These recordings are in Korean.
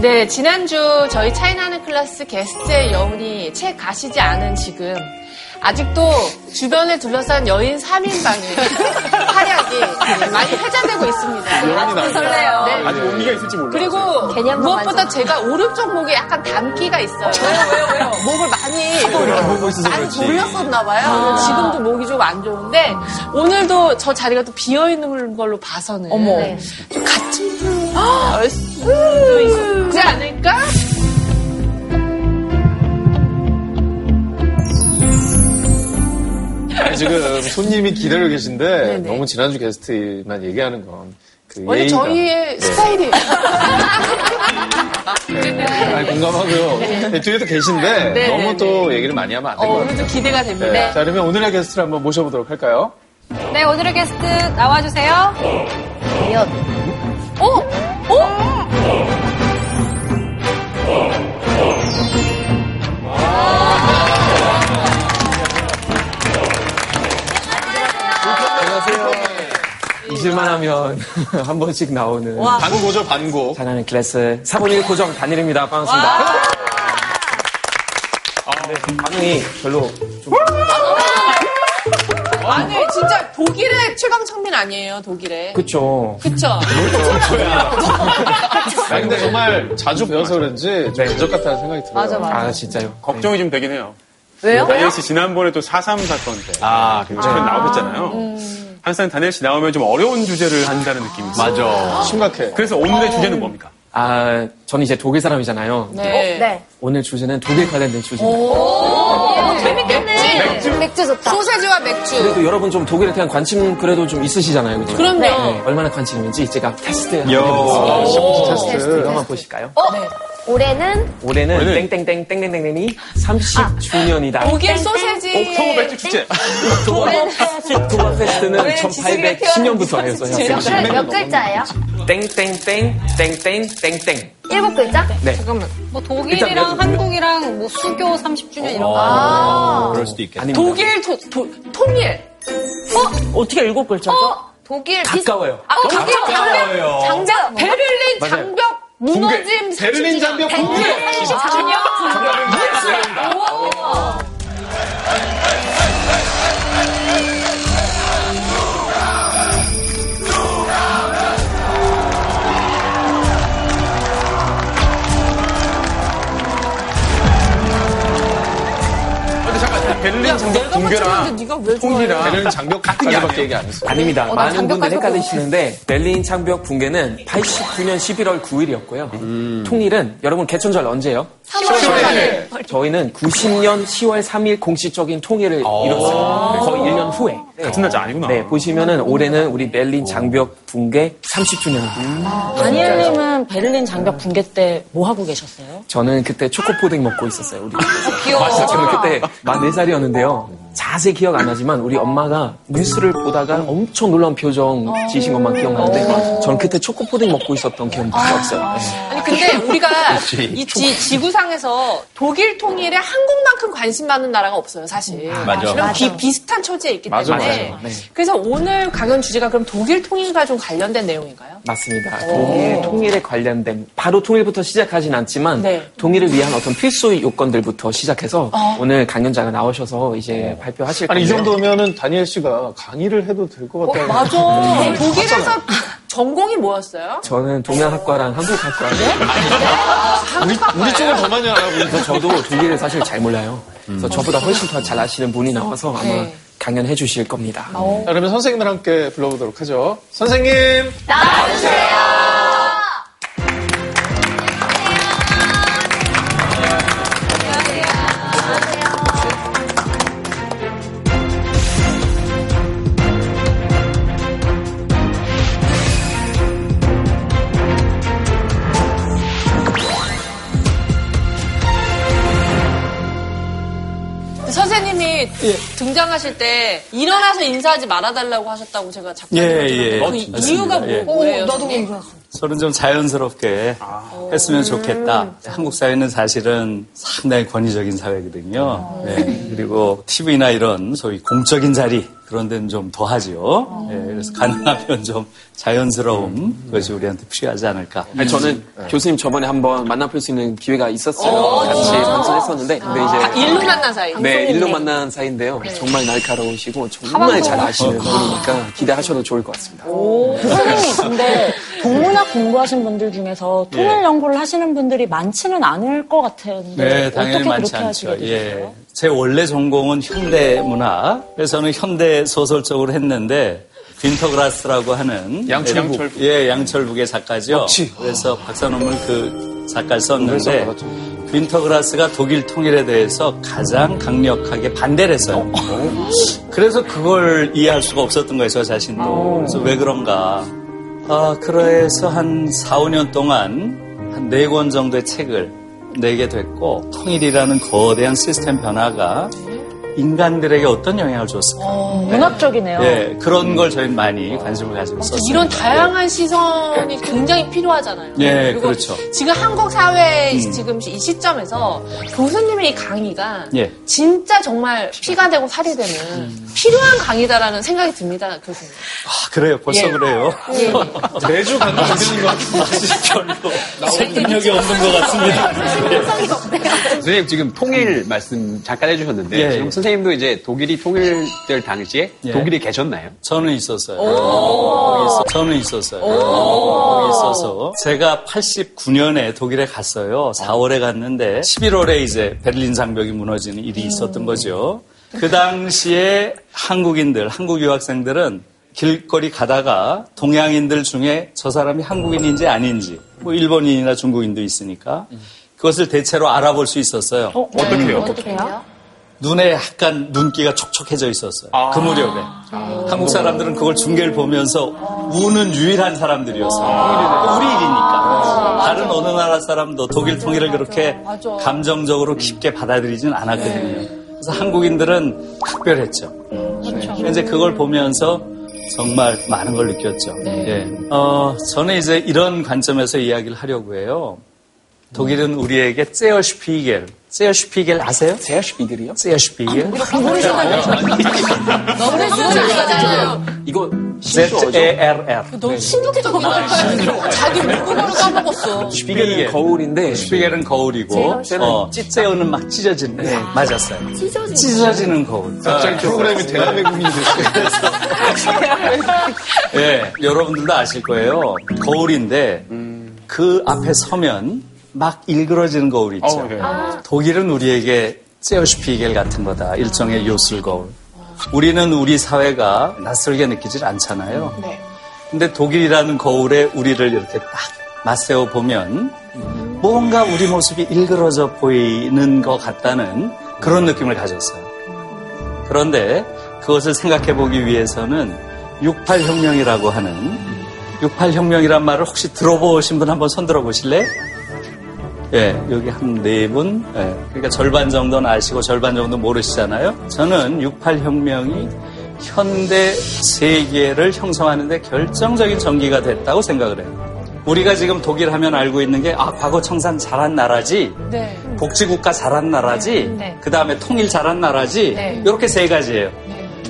네, 지난주 저희 차이나는 클래스 게스트의 여운이 채 가시지 않은 지금 아직도 주변에 둘러싼 여인 3인방의 활약이 많이 회자되고 있습니다. 여운이 설레요. 네. 아직 온기가 있을지 몰라요. 그리고 한번 무엇보다. 제가 오른쪽 목에 약간 담기가 있어요. 왜요, 왜요, 왜요? 목을 많이 많이. 돌렸었나 봐요. 지금도 목이 좀 안 좋은데 오늘도 저 자리가 또 비어 있는 걸로 봐서는 어머. 네. 좀 같은 불수 도 있지 않을까? 아니, 지금 손님이 기다리고 계신데 네네. 너무 지난주 게스트만 얘기하는 건그 원래 예의가. 저희의 스타일이에요. 네. 아니, 공감하고요. 네, 뒤에도 계신데 네, 너무 네, 또 얘기를 많이 하면 안될 어, 것 같아요. 오늘도 기대가 됩니다. 네. 자, 그러면 오늘의 게스트를 한번 모셔보도록 할까요? 네, 오늘의 게스트 나와주세요. 과연. 오! 오! 잊을만 하면 한 번씩 나오는 반고죠, 반고. 잘하는 클래스 4분의 고정 단일입니다. 반갑습니다. 아, 네, 반응이 별로 좀 아니 진짜 독일의 최강창민 아니에요, 독일의. 그쵸. 그쵸? 아니, 근데 정말 자주 배워서 그런지 좀 대적 같다는 생각이 들어요. 맞아, 맞아. 아 진짜요. 걱정이 좀 되긴 해요. 왜요? 다니엘 씨 지난번에 또 4.3 사건 때. 아, 그 최근 나오셨잖아요. 항상 다니엘 씨 나오면 좀 어려운 주제를 한다는 느낌이 있어요. 맞아. 심각해. 그래서 오늘의 주제는 뭡니까? 아 저는 이제 독일 사람이잖아요. 네. 네. 오늘 주제는 독일 관련된 주제입니다. 재밌겠네. 맥주, 좋다. 소세지와 맥주. 그래도 여러분 좀 독일에 대한 관심 그래도 좀 있으시잖아요, 그죠? 그럼요. 네, 얼마나 관심 있는지 제가 테스트 한번 요. 해보겠습니다. 테스트. 이거 한번 보실까요? 올해는 올해는 올해는 땡땡땡 땡땡땡땡이 30주년이다. 독일 소세지. 옥토버 맥주 축제. 옥토버 페스트는 왜 지식에 1810년부터 해서 지식에 몇 글자예요? 땡땡땡 땡땡 땡땡. 일곱 글자? 네. 잠깐만. 뭐 독일이랑 한국이랑 뭐 수교 30주년 이런 거. 아. 그럴 수도 있겠다. 아닙니다. 독일 도, 도, 통일. 어떻게 일곱 글자죠? 어? 독일. 가까워요. 아, 독일 장벽. 장벽. 베를린. 장벽. 무너짐. 베를린 장벽 붕괴. 장벽. 근데 잠깐, 베를린 장벽 왜 좋아해? 통일이랑 베를린 장벽 까지밖에 얘기 안 했어요. 아닙니다. 난 많은 분들 장벽까지 헷갈리시는데 베를린 장벽 붕괴는 89년 11월 9일이었고요. 통일은 여러분 개천절 언제요? 3월 18일. 저희는 90년 10월 3일 공식적인 통일을 이뤘어요. 거의 1년 후에. 같은 날짜 아니구나. 네, 보시면은 올해는 우리 베를린 장벽 붕괴 30주년입니다. 다니엘님은 베를린 장벽 붕괴 때 뭐 하고 계셨어요? 저는 그때 초코푸딩 먹고 있었어요. 우리 귀여워. 저는 그때 만 4살이었는데요. 자세히 기억 안 나지만 우리 엄마가 뉴스를 보다가 엄청 놀라운 표정 지으신 것만 기억나는데 저는 그때 초코 푸딩 먹고 있었던 기억밖에 없어요. 네. 아니 근데 우리가 이 지, 지구상에서 독일 통일에 한국만큼 관심 많은 나라가 없어요 사실. 맞아. 이런 비, 비슷한 처지에 있기 맞아, 때문에. 맞아요. 네. 그래서 오늘 강연 주제가 그럼 독일 통일과 좀 관련된 내용인가요? 맞습니다. 독일 통일에 관련된 바로 통일부터 시작하진 않지만 네. 통일을 위한 어떤 필수 요건들부터 시작해서 오늘 강연자가 나오셔서 이제 발표하실 아니, 이 건데요. 정도면은 다니엘 씨가 강의를 해도 될 것 같다는. 맞아. 독일에서 전공이 뭐였어요? 저는 동양학과랑 한국학과 우리, 우리 쪽을 더 많이 알아보고 그래서 저도 독일을 사실 잘 몰라요. 그래서 저보다 훨씬 더 잘 아시는 분이 나와서 아마 네. 강연해 주실 겁니다. 자, 그러면 선생님들 함께 불러보도록 하죠. 선생님! 선생님이 등장하실 때 일어나서 인사하지 말아달라고 하셨다고 제가 자꾸 예, 예. 그 어, 이유가 맞습니다. 예. 뭐예요? 나도 몰라. 서로 좀 자연스럽게 했으면 좋겠다. 한국 사회는 사실은 상당히 권위적인 사회거든요. 네. 그리고 TV나 이런 소위 공적인 자리, 그런 데는 좀 더하죠. 예, 그래서 가능하면 좀 자연스러움 그것이 우리한테 필요하지 않을까. 아니, 저는 교수님 저번에 한번 만나뵐 수 있는 기회가 있었어요. 같이 방송했었는데, 근데 이제 일로 만난 사이. 네, 일로 만난 사이인데요. 정말 날카로우시고 정말 잘 아시는 분이니까 기대하셔도 좋을 것 같습니다. 선생님, 근데 동문학 공부하신 분들 중에서 통일 연구를 하시는 분들이 많지는 않을 것 같은데 네, 당연히 어떻게 많지 그렇게 하시게 않죠. 되셨어요? 예. 제 원래 전공은 현대 문학. 그래서 저는 현대 소설 쪽으로 했는데 빈터그라스라고 하는 양철- 예, 양철북. 예, 양철북의 작가죠. 그래서 박사 논문 그 작가를 썼는데 빈터그라스가 독일 통일에 대해서 가장 강력하게 반대를 했어요. 그래서 그걸 이해할 수가 없었던 거예요, 저 자신도. 그래서 왜 그런가. 아, 그래서 한 4, 5년 동안 한네권 정도의 책을 내게 됐고, 통일이라는 거대한 시스템 변화가 인간들에게 어떤 영향을 줬을까. 문학적이네요. 예, 그런 걸 저희는 많이 관심을 가지고 있었어요. 이런 다양한 시선이 굉장히 필요하잖아요. 예, 그리고 그렇죠. 지금 한국 사회 지금 이 시점에서 교수님의 이 강의가 예. 진짜 정말 피가 되고 살이 되는 필요한 강의다라는 생각이 듭니다, 교수님. 아, 그래요. 벌써 예. 그래요. 매주 갖는 의견인 것 같은데. 설득력이 없는 것 같습니다. 선생님 지금 통일 말씀 잠깐 해주셨는데 예, 지금 예. 선생님도 이제 독일이 통일될 당시에 예. 독일에 계셨나요? 저는 있었어요. 거기 있어- 저는 있었어요. 거기 있어서 제가 89년에 독일에 갔어요. 4월에 갔는데 11월에 이제 베를린 장벽이 무너지는 일이 있었던 거죠. 그 당시에 한국인들, 한국 유학생들은 길거리 가다가 동양인들 중에 저 사람이 한국인인지 아닌지, 뭐 일본인이나 중국인도 있으니까 그것을 대체로 알아볼 수 있었어요. 어떻게요? 어떡해요? 눈에 약간 눈기가 촉촉해져 있었어요. 그 무렵에. 한국 사람들은 그걸 중계를 보면서 우는 유일한 사람들이었어요. 우리 일이니까. 다른 어느 나라 사람도 독일 통일을 그렇게 감정적으로 깊게 받아들이진 않았거든요. 그래서 한국인들은 특별했죠. 이제 그걸 보면서 정말 많은 걸 느꼈죠. 예. 어, 저는 이제 이런 관점에서 이야기를 하려고 해요. 독일은 우리에게 제어슈피겔. 제어슈피겔 아세요? 제아슈비들이요? 제어슈피겔. 너무 신기하잖아요. 이거? Z-A-R-R. 너무 신기하다고 자기 모국어를 까먹었어. 슈비겔은 거울인데 슈피겔은 거울이고, 어, 찌제어는 막 찢어지는. 네, 맞았어요. 찢어지는 거울. 갑자기 프로그램이 대한민국인이 됐어요. 예, 여러분들도 아실 거예요. 거울인데, 그 앞에 서면 막 일그러지는 거울 있죠. 어, 네. 독일은 우리에게 제어슈피겔 같은 거다. 일종의 요술 거울. 우리는 우리 사회가 낯설게 느끼질 않잖아요. 네. 근데 독일이라는 거울에 우리를 이렇게 딱 맞세워 보면 뭔가 우리 모습이 일그러져 보이는 것 같다는 그런 느낌을 가졌어요. 그런데 그것을 생각해 보기 위해서는 68혁명이라고 하는 68혁명이란 말을 혹시 들어보신 분 한번 손 들어 보실래요? 예, 여기 한 네 분. 예, 그러니까 절반 정도는 아시고 절반 정도 모르시잖아요. 저는 68혁명이 현대 세계를 형성하는데 결정적인 전기가 됐다고 생각을 해요. 우리가 지금 독일 하면 알고 있는 게, 아, 과거 청산 잘한 나라지, 네. 복지국가 잘한 나라지, 네. 그 다음에 통일 잘한 나라지, 네. 이렇게 세 가지예요.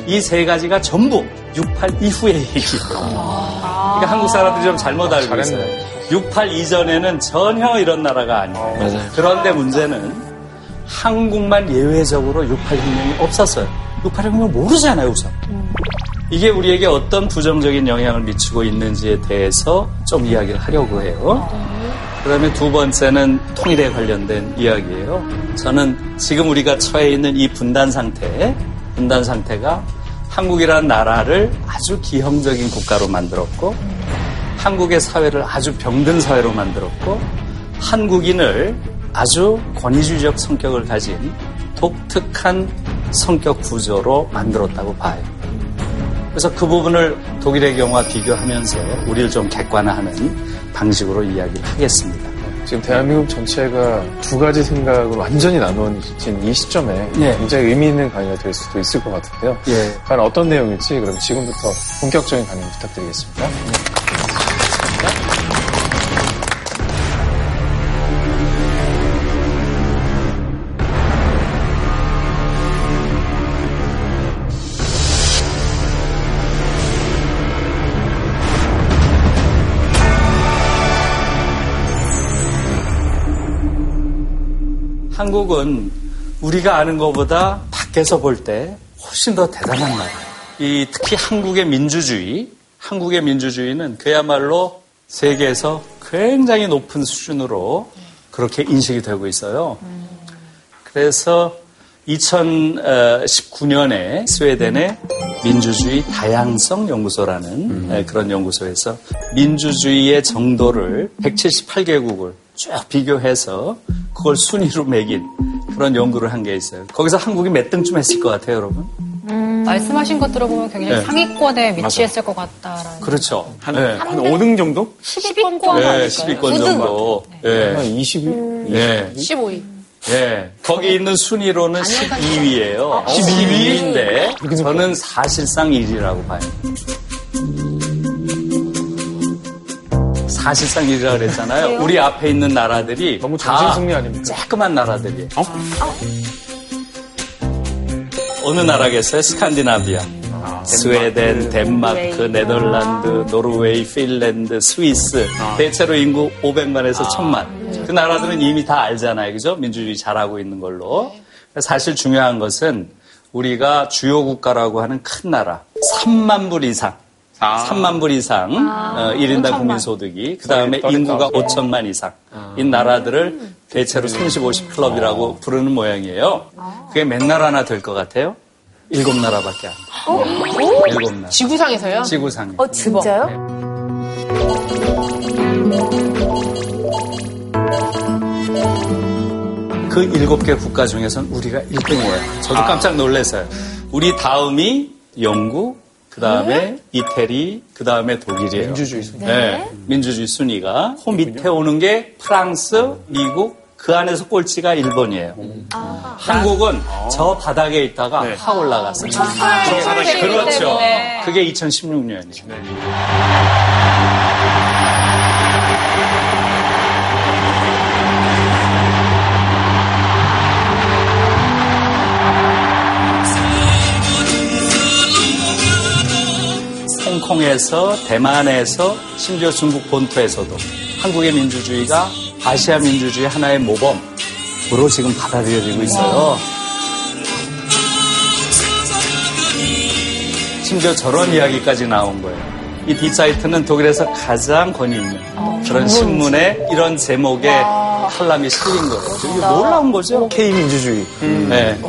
이 세 가지가 전부 68 이후의 얘기예요. 그러니까 한국 사람들이 좀 잘못 알고 잘했네. 있어요. 68 이전에는 전혀 이런 나라가 아니에요. 맞아요. 그런데 문제는 한국만 예외적으로 68 혁명이 없었어요. 68 혁명을 모르잖아요, 우선. 이게 우리에게 어떤 부정적인 영향을 미치고 있는지에 대해서 좀 이야기를 하려고 해요. 그 다음에 두 번째는 통일에 관련된 이야기예요. 저는 지금 우리가 처해 있는 이 분단 상태, 분단 상태가 한국이라는 나라를 아주 기형적인 국가로 만들었고, 한국의 사회를 아주 병든 사회로 만들었고, 한국인을 아주 권위주의적 성격을 가진 독특한 성격 구조로 만들었다고 봐요. 그래서 그 부분을 독일의 경우와 비교하면서 우리를 좀 객관화하는 방식으로 이야기를 하겠습니다. 지금 대한민국 전체가 두 가지 생각으로 완전히 나누어진 이 시점에 네. 굉장히 의미 있는 강의가 될 수도 있을 것 같은데요. 예. 과연 어떤 내용일지 그럼 지금부터 본격적인 강의 부탁드리겠습니다. 한국은 우리가 아는 것보다 밖에서 볼 때 훨씬 더 대단한 나라예요. 이 특히 한국의 민주주의, 한국의 민주주의는 그야말로 세계에서 굉장히 높은 수준으로 그렇게 인식이 되고 있어요. 그래서 2019년에 스웨덴의 민주주의 다양성 연구소라는 에, 그런 연구소에서 민주주의의 정도를 178개국을 쭉 비교해서 그걸 순위로 매긴 그런 연구를 한 게 있어요. 거기서 한국이 몇 등쯤 했을 것 같아요, 여러분? 말씀하신 것 들어보면 굉장히 네. 상위권에 위치했을 것 같다라는. 그렇죠. 한, 네. 한 5등 정도? 10위권 네, 10위권 정도. 예. 한 20위? 예. 15위. 예. 거기 있는 순위로는 12위예요. 12위인데 저는 사실상 1위라고 봐요. 사실상 1위라고 그랬잖아요. 우리 앞에 있는 나라들이 너무 다 정신 승리 아닙니까? 쬐끄만 나라들이에요. 어느 나라겠어요? 스칸디나비아. 스웨덴, 덴마크, 네덜란드, 노르웨이, 핀란드, 스위스. 대체로 인구 500만에서 1000만. 그 나라들은 이미 다 알잖아요. 그죠? 민주주의 잘하고 있는 걸로. 사실 중요한 것은 우리가 주요 국가라고 하는 큰 나라. 3만 불 이상. 아. 3만 불 이상 어, 1인당 국민 소득이 그 다음에 떨어져. 인구가 5천만 이상 이 나라들을 대체로 30, 50 클럽이라고 부르는 모양이에요. 그게 몇 나라나 될 것 같아요? 일곱 나라밖에 안 돼요. 일곱 나라. 지구상에서요? 지구상에. 어, 진짜요? 그 일곱 개 국가 중에서는 우리가 1등이에요. 저도 깜짝 놀랐어요. 우리 다음이 영국, 그 다음에 이태리, 그 다음에 독일이에요. 민주주의 순위. 네. 민주주의 순위가 그 밑에 오는 게 프랑스, 미국, 그 안에서 꼴찌가 일본이에요. 한국은 저 바닥에 있다가 네. 확 올라갔어요. 바닥에 그렇죠. 그게 2016년이에요. 홍콩에서 대만에서 심지어 중국 본토에서도 한국의 민주주의가 아시아 민주주의 하나의 모범으로 지금 받아들여지고 있어요. 심지어 저런 이야기까지 나온 거예요. 이 디사이트는 독일에서 가장 권위 있는 그런 신문에 이런 제목의 칼럼이 실린 거예요. 이게 놀라운 거죠. K 민주주의. 네.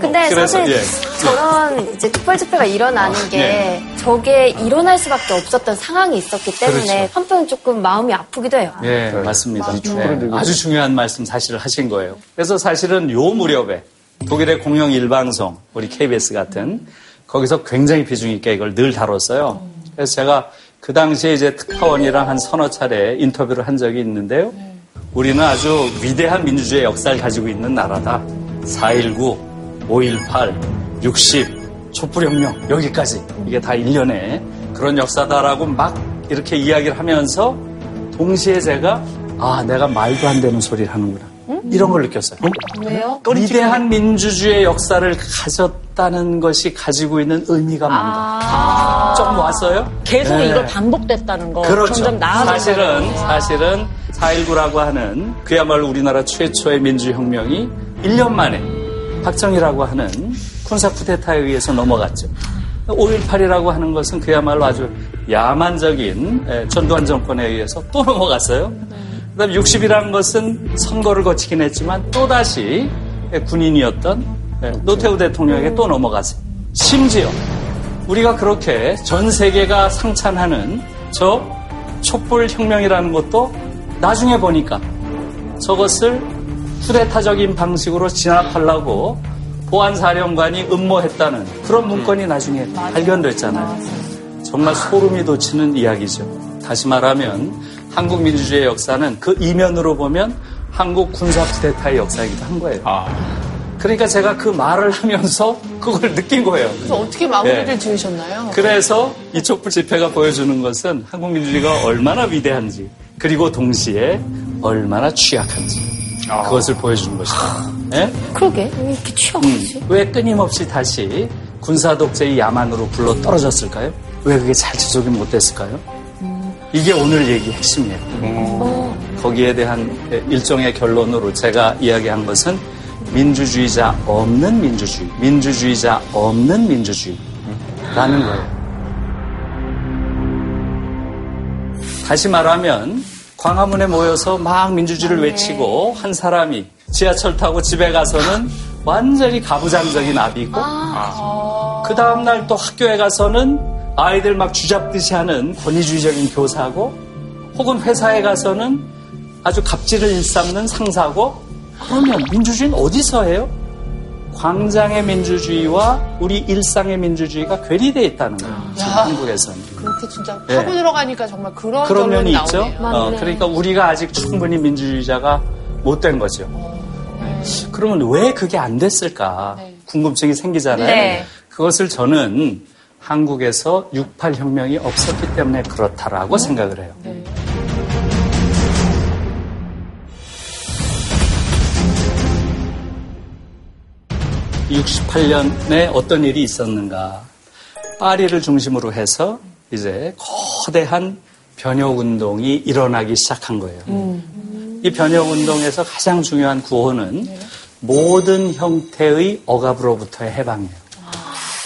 근데 그래서, 사실 예. 저런 이제 특별 집회가 일어나는 게 예. 저게 일어날 수밖에 없었던 상황이 있었기 때문에 그렇죠. 한편 조금 마음이 아프기도 해요. 예, 맞습니다. 축구를 네, 아주 중요한 말씀 사실을 하신 거예요. 그래서 사실은 요 무렵에 독일의 공영 일방송, 우리 KBS 같은 거기서 굉장히 비중 있게 이걸 늘 다뤘어요. 그래서 제가 그 당시에 이제 특파원이랑 한 서너 차례 인터뷰를 한 적이 있는데요. 우리는 아주 위대한 민주주의 역사를 가지고 있는 나라다. 4.19, 5.18, 60, 촛불혁명, 여기까지. 이게 다 일련의 그런 역사다라고 막 이렇게 이야기를 하면서 동시에 제가 아, 내가 말도 안 되는 소리를 하는구나. 이런 걸 느꼈어요. 왜요? 위대한 민주주의 역사를 가졌다는 것이 가지고 있는 의미가 뭔가. 좀 왔어요? 계속 네. 이걸 반복됐다는 거. 그렇죠. 점점 나아지는 사실은 사실은 4.19라고 하는 그야말로 우리나라 최초의 민주혁명이 1년 만에 박정희라고 하는 군사 쿠데타에 의해서 넘어갔죠. 5.18이라고 하는 것은 그야말로 아주 야만적인 에, 전두환 정권에 의해서 또 넘어갔어요. 그다음 60이라는 것은 선거를 거치긴 했지만 또 다시 에, 군인이었던 에, 노태우 대통령에게 또 넘어갔어요. 심지어 우리가 그렇게 전 세계가 상찬하는 저 촛불 혁명이라는 것도 나중에 보니까 저것을 쿠데타적인 방식으로 진압하려고 보안사령관이 음모했다는 그런 문건이 나중에 발견됐잖아요. 정말 소름이 돋치는 이야기죠. 다시 말하면 한국 민주주의 역사는 그 이면으로 보면 한국 군사 쿠데타의 역사이기도 한 거예요. 아, 그러니까 제가 그 말을 하면서 그걸 느낀 거예요. 그래서 어떻게 마무리를 예. 지으셨나요? 그래서 이 촛불 집회가 보여주는 것은 한국 민주주의가 얼마나 위대한지 그리고 동시에 얼마나 취약한지 그것을 보여주는 것이다. 예? 그러게 왜 이렇게 취업하지? 음, 왜 끊임없이 다시 군사 독재의 야만으로 불러 떨어졌을까요? 왜 그게 잘 지속이 못됐을까요? 이게 오늘 얘기 핵심이에요. 거기에 대한 일종의 결론으로 제가 이야기한 것은 민주주의자 없는 민주주의, 민주주의자 없는 민주주의라는 거예요. 다시 말하면 광화문에 모여서 막 민주주의를 외치고 한 사람이 지하철 타고 집에 가서는 완전히 가부장적인 아비고 그 다음날 또 학교에 가서는 아이들 막 쥐잡듯이 하는 권위주의적인 교사고 혹은 회사에 가서는 아주 갑질을 일삼는 상사고 그러면 민주주의는 어디서 해요? 광장의 민주주의와 우리 일상의 민주주의가 괴리되어 있다는 거예요. 지금 한국에서는. 그렇게 진짜 예. 파고 들어가니까 정말 그런 그런 면이 있죠. 나오네요. 어, 그러니까 우리가 아직 충분히 민주주의자가 못 된 거죠. 그러면 왜 그게 안 됐을까? 네. 궁금증이 생기잖아요. 네. 그것을 저는 한국에서 68 혁명이 없었기 때문에 그렇다라고 생각을 해요. 네. 68년에 어떤 일이 있었는가. 파리를 중심으로 해서 이제 거대한 변혁 운동이 일어나기 시작한 거예요. 이 변혁 운동에서 가장 중요한 구호는 모든 형태의 억압으로부터의 해방이에요.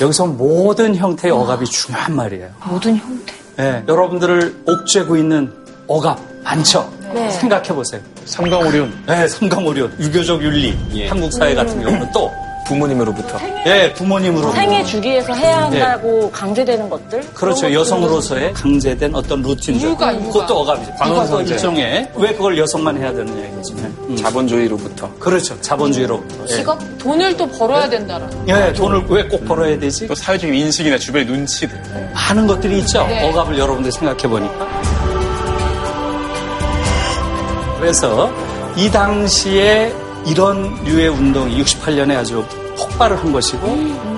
여기서 모든 형태의 억압이 중요한 말이에요. 모든 형태. 예, 여러분들을 옥죄고 있는 억압 많죠? 네. 생각해 보세요. 삼강오륜. 네, 삼강오륜, 유교적 윤리, 한국 사회 같은 경우는 또 부모님으로부터. 예, 부모님으로 생애 주기에서 해야 한다고 강제되는 것들. 그렇죠. 여성으로서의 강제된 어떤 루틴들. 육아, 육아. 그것도 억압이죠. 관원성제. 일종의 왜 그걸 여성만 해야 되느냐 이거죠. 음. 자본주의로부터. 그렇죠. 자본주의로부터. 예. 직업 돈을 또 벌어야 된다라는. 예, 돈을 왜 꼭 벌어야 되지? 또 사회적인 인식이나 주변의 눈치들. 많은 것들이 있죠. 네. 억압을 여러분들 생각해 보니까. 그래서 이 당시에 이런 류의 운동이 68년에 아주 폭발을 한 것이고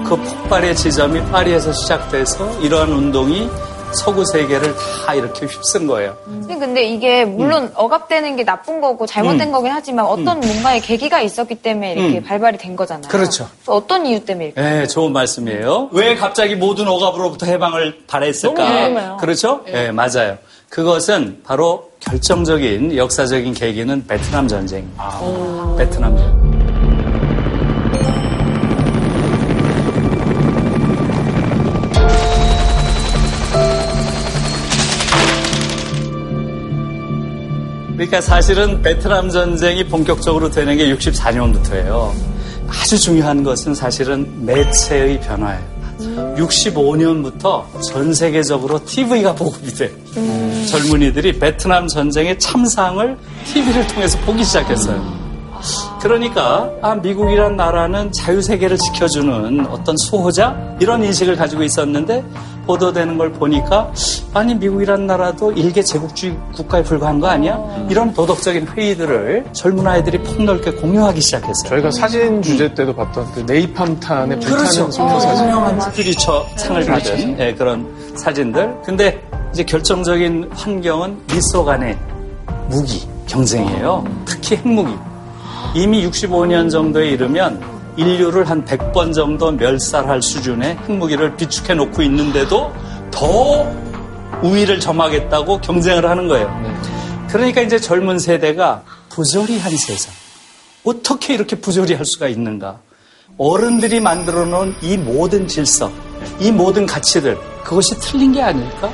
그 폭발의 지점이 파리에서 시작돼서 이러한 운동이 서구 세계를 다 이렇게 휩쓴 거예요. 근데 이게 물론 억압되는 게 나쁜 거고 잘못된 음. 거긴 하지만 어떤 뭔가의 계기가 있었기 때문에 이렇게 음. 발발이 된 거잖아요. 그렇죠. 어떤 이유 때문에 이렇게 네, 좋은 말씀이에요. 왜 갑자기 모든 억압으로부터 해방을 바랬을까? 그렇죠? 네, 맞아요. 그것은 바로 결정적인 역사적인 계기는 베트남 전쟁입니다. 베트남 전쟁. 그러니까 사실은 베트남 전쟁이 본격적으로 되는 게 64년부터예요. 아주 중요한 것은 사실은 매체의 변화예요. 65년부터 전 세계적으로 TV가 보급이 돼요. 젊은이들이 베트남 전쟁의 참상을 TV를 통해서 보기 시작했어요. 그러니까 아, 미국이란 나라는 자유세계를 지켜주는 어떤 수호자 이런 인식을 가지고 있었는데 보도되는 걸 보니까 아니 미국이란 나라도 일개 제국주의 국가에 불과한 거 아니야? 이런 도덕적인 회의들을 젊은 아이들이 폭넓게 공유하기 시작했어요. 저희가 사진 주제 때도 봤던 그 네이팜탄의 불타는 그렇죠. 소녀 사진. 유명한 퓨리처 상을 받은 예, 그런 사진들. 근데 이제 결정적인 환경은 미소 간의 무기 경쟁이에요. 특히 핵무기. 이미 65년 정도에 이르면 인류를 한 100번 정도 멸살할 수준의 핵무기를 비축해 놓고 있는데도 더 우위를 점하겠다고 경쟁을 하는 거예요. 그러니까 이제 젊은 세대가 부조리한 세상. 어떻게 이렇게 부조리할 수가 있는가? 어른들이 만들어 놓은 이 모든 질서, 이 모든 가치들, 그것이 틀린 게 아닐까?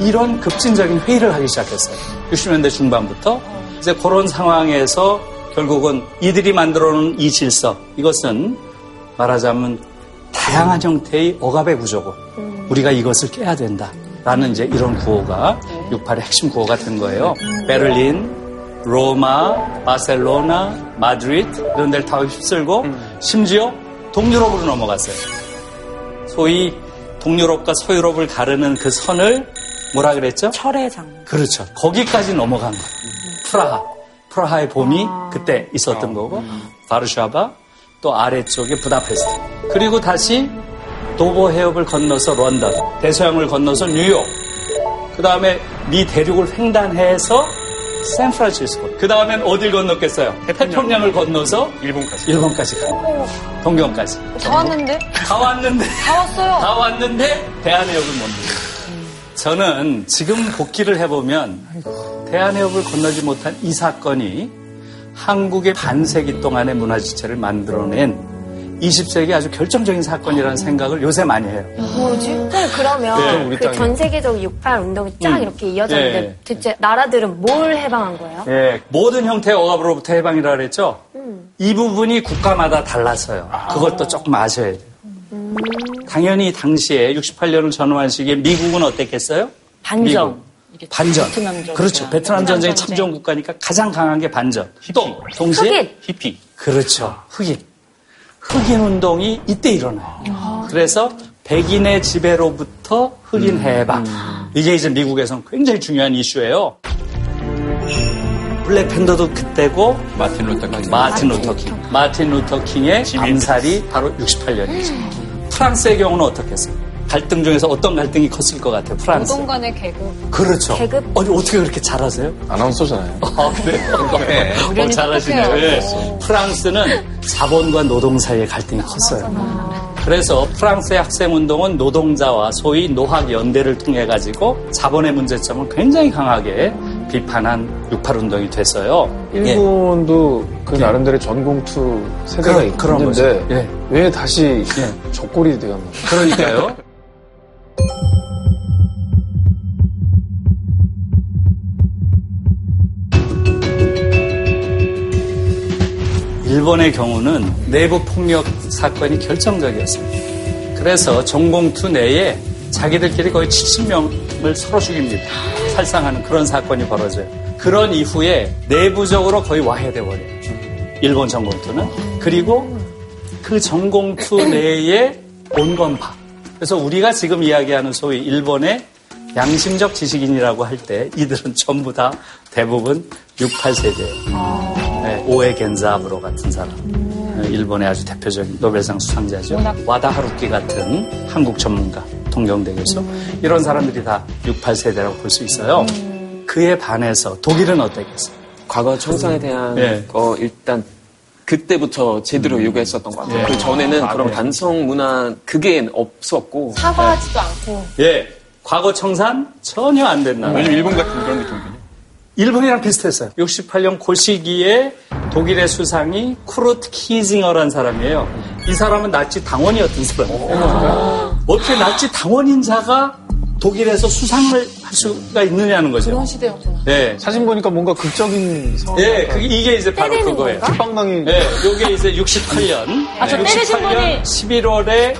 이런 급진적인 회의를 하기 시작했어요. 60년대 중반부터. 이제 그런 상황에서 결국은 이들이 만들어 놓은 이 질서, 이것은 말하자면 다양한 형태의 억압의 구조고, 우리가 이것을 깨야 된다. 라는 이제 이런 구호가 68의 핵심 구호가 된 거예요. 베를린, 로마, 바셀로나, 마드리드 이런 데를 다 휩쓸고 심지어 동유럽으로 넘어갔어요. 소위 동유럽과 서유럽을 가르는 그 선을 뭐라 그랬죠? 철의 장. 그렇죠. 거기까지 넘어간 거예요. 프라하. 프라하의 봄이 그때 있었던 거고 바르샤바 또 아래쪽에 부다페스트. 그리고 다시 도보 해협을 건너서 런던, 대서양을 건너서 뉴욕. 그 다음에 미 대륙을 횡단해서 샌프란시스코. 그 다음엔 어딜 건넜겠어요? 태평양을 건너서 일본까지. 일본까지 간 거예요. 동경까지. 다 왔는데? 다 왔는데, 다 왔어요. 다 왔는데 대한해협을 못 넘어. 저는 지금 복귀를 해보면 대한해협을 건너지 못한 이 사건이 한국의 반세기 동안의 문화 지체를 만들어낸 20세기 아주 결정적인 사건이라는 생각을 요새 많이 해요. 뭐지? 선 그러면 네, 우리 그 땅에. 전 세계적 68 운동이 쫙 음. 이렇게 이어졌는데 예. 대체 나라들은 뭘 해방한 거예요? 예, 모든 형태의 억압으로부터 해방이라 그랬죠? 이 부분이 국가마다 달랐어요. 그걸 또 조금 아셔야 돼요. 당연히 당시에 68년을 전후한 시기에 미국은 어땠겠어요? 반전. 미국. 반전. 베트남 전쟁. 그렇죠. 베트남 전쟁이 참전 국가니까 가장 강한 게 반전. 또 동시에 흑인. 히피. 그렇죠. 흑인. 흑인 운동이 이때 일어나요. 그래서 백인의 지배로부터 흑인 해방. 이게 이제 미국에서는 굉장히 중요한 이슈예요. Black Panther도 그때고 마틴 루터 킹. 마틴 루터 킹. 마틴 루터 킹의 암살이 바로 68년이죠. 프랑스의 경우는 어떻겠어요? 갈등 중에서 어떤 갈등이 컸을 것 같아요? 프랑스. 노동 간의 계급. 그렇죠. 계급? 아니, 어떻게 그렇게 잘하세요? 아나운서잖아요. 아, 그래요? 네. 어, 잘하시네요. 예. 프랑스는 자본과 노동 사이의 갈등이 컸어요. 그래서 프랑스의 학생운동은 노동자와 소위 노학연대를 통해 가지고 자본의 문제점을 굉장히 강하게 비판한 68운동이 됐어요. 예. 일본도 그 나름대로의 전공투 세대가 그런- 그런 있는데 거죠. 예. 왜 다시 예. 적골이 되었나? 그러니까요. 일본의 경우는 내부 폭력 사건이 결정적이었습니다. 그래서 전공투 내에 자기들끼리 거의 70명을 서로 죽입니다. 살상하는 그런 사건이 벌어져요. 그런 이후에 내부적으로 거의 와해돼 버려요. 일본 전공투는. 그리고 그 전공투 내에 온건파. 그래서 우리가 지금 이야기하는 소위 일본의 양심적 지식인이라고 할 때 이들은 전부 다 대부분 68세대예요. 네, 오에 겐자브로 같은 사람. 네, 일본의 아주 대표적인 노벨상 수상자죠. 와다 하루키 같은 한국 전문가, 동경대 교수. 이런 사람들이 다 68세대라고 볼 수 있어요. 그에 반해서 독일은 어땠겠어요? 과거 청산에 대한 네. 거 일단 그때부터 제대로 요구했었던 것 같아요. 예. 그 전에는 아, 그런 네. 반성 문화 그게 없었고 사과하지도 않고. 예. 과거 청산 전혀 안 됐나. 요즘 일본 같은 그런 느낌이군요. 일본이랑 비슷했어요. 68년 그 시기에 독일의 수상이 쿠르트 키징어라는 사람이에요. 이 사람은 나치 당원이었던 사람이에요. 어떻게 나치 당원인 자가 독일에서 수상을 할 수가 있느냐는 거죠. 그런 시대였구나. 네. 사진 보니까 뭔가 극적인 상황. 예, 그게 이게 이제 바로 그거예요. 건가? 빵당이 네, 요게 이제 68년. 아, 저 때리신 분이- 11월에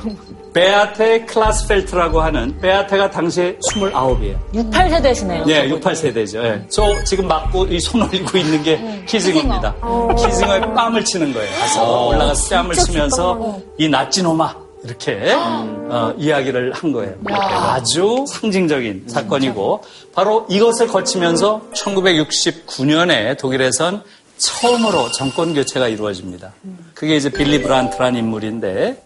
베아테 클라스펠트라고 하는 베아테가 당시에 29이에요. 68세대시네요. 예, 68세대죠. 예. 저 지금 맞고 이 손 올리고 있는 게 키징어입니다. 키징어에 뺨을 치는 거예요. 가서 올라가서 뺨을 치면서 이 나치노마 이렇게 어, 이야기를 한 거예요. 아주 상징적인 사건이고 바로 이것을 거치면서 1969년에 독일에선 처음으로 정권 교체가 이루어집니다. 그게 이제 빌리 브란트라는 인물인데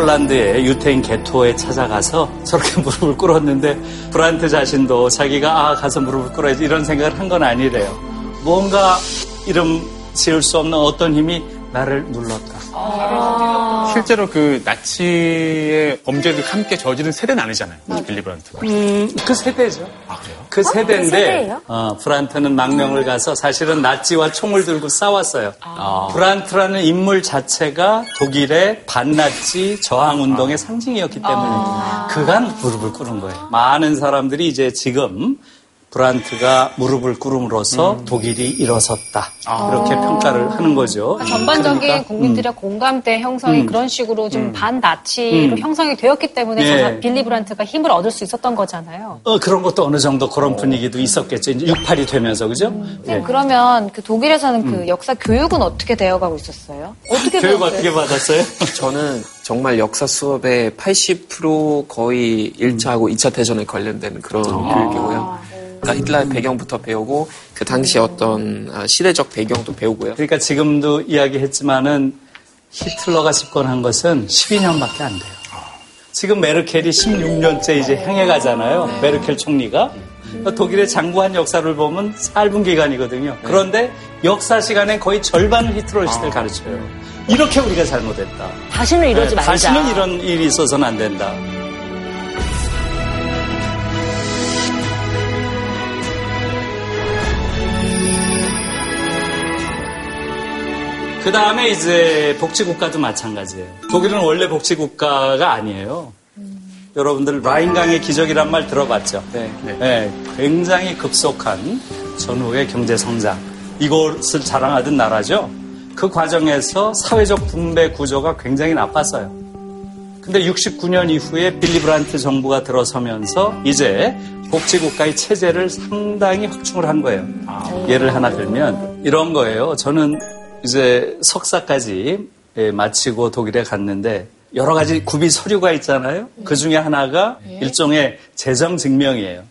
폴란드의 유태인 개토에 찾아가서 저렇게 무릎을 꿇었는데 브란트 자신도 자기가 아 가서 무릎을 꿇어야지 이런 생각을 한 건 아니래요. 뭔가 이름 지을 수 없는 어떤 힘이 나를 눌렀다. 실제로 그 나치의 범죄를 함께 저지른 세대는 아니잖아요. 빌리 브란트가. 음, 그 세대죠. 아, 그래요? 그 세대인데 세대예요? 어, 브란트는 망명을 가서 사실은 나치와 총을 들고 싸웠어요. 브란트라는 인물 자체가 독일의 반나치 저항 운동의 상징이었기 때문에 그간 무릎을 꿇은 거예요. 많은 사람들이 이제 지금 브란트가 무릎을 꿇음으로써 독일이 일어섰다 이렇게 평가를 하는 거죠. 전반적인 그러니까, 국민들의 공감대 형성이 음. 그런 식으로 좀 반나치로 음. 형성이 되었기 때문에 네. 저 빌리 브란트가 힘을 얻을 수 있었던 거잖아요. 어, 그런 것도 어느 정도 그런 분위기도 있었겠죠. 이제 68이 되면서 그죠? 음. 예. 그러면 그 독일에서는 그 역사 교육은 어떻게 되어가고 있었어요? 어떻게 교육 배웠어요? 어떻게 받았어요? 저는 정말 역사 수업의 80% 거의 1차하고 2차 대전에 관련된 그런 교육이고요. 그러니까 히틀러의 배경부터 배우고 그 당시 어떤 아, 시대적 배경도 배우고요. 그러니까 지금도 이야기했지만은 히틀러가 집권한 것은 12년밖에 안 돼요. 지금 메르켈이 16년째 이제 향해 가잖아요. 메르켈 총리가. 독일의 장구한 역사를 보면 짧은 기간이거든요. 그런데 역사 시간의 거의 절반을 히틀러 시대를 가르쳐요. 이렇게 우리가 잘못했다. 다시는 이러지 네, 말자. 다시는 이런 일이 있어서는 안 된다. 그 다음에 이제 복지국가도 마찬가지예요. 독일은 원래 복지국가가 아니에요. 여러분들 라인강의 기적이란 말 들어봤죠? 네. 네, 굉장히 급속한 전후의 경제 성장. 이것을 자랑하던 나라죠. 그 과정에서 사회적 분배 구조가 굉장히 나빴어요. 근데 69년 이후에 빌리 브란트 정부가 들어서면서 이제 복지국가의 체제를 상당히 확충을 한 거예요. 예를 하나 들면 이런 거예요. 저는 이제 석사까지 예, 마치고 독일에 갔는데 여러 가지 구비 서류가 있잖아요. 그 중에 하나가 일종의 재정 증명이에요.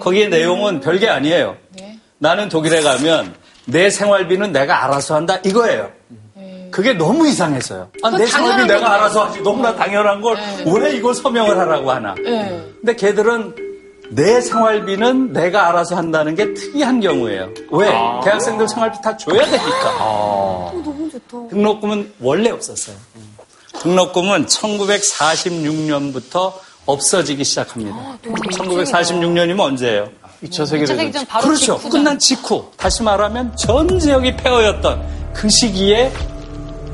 거기에 내용은 별게 아니에요. 나는 독일에 가면 내 생활비는 내가 알아서 한다 이거예요. 그게 너무 이상해서요. 아, 내 생활비 내가. 알아서 하지. 너무나 당연한 걸 왜 이걸 서명을 하라고 하나. 네. 근데 걔들은 내 생활비는 내가 알아서 한다는 게 특이한 경우예요. 왜? 대학생들 생활비 다 줘야 되니까. 등록금은 원래 없었어요. 등록금은 1946년부터 없어지기 시작합니다. 1946년이면 언제예요? 2차 세계대전. 세계전 바로 그렇죠. 직후잖아요. 끝난 직후. 다시 말하면 전 지역이 폐허였던 그 시기에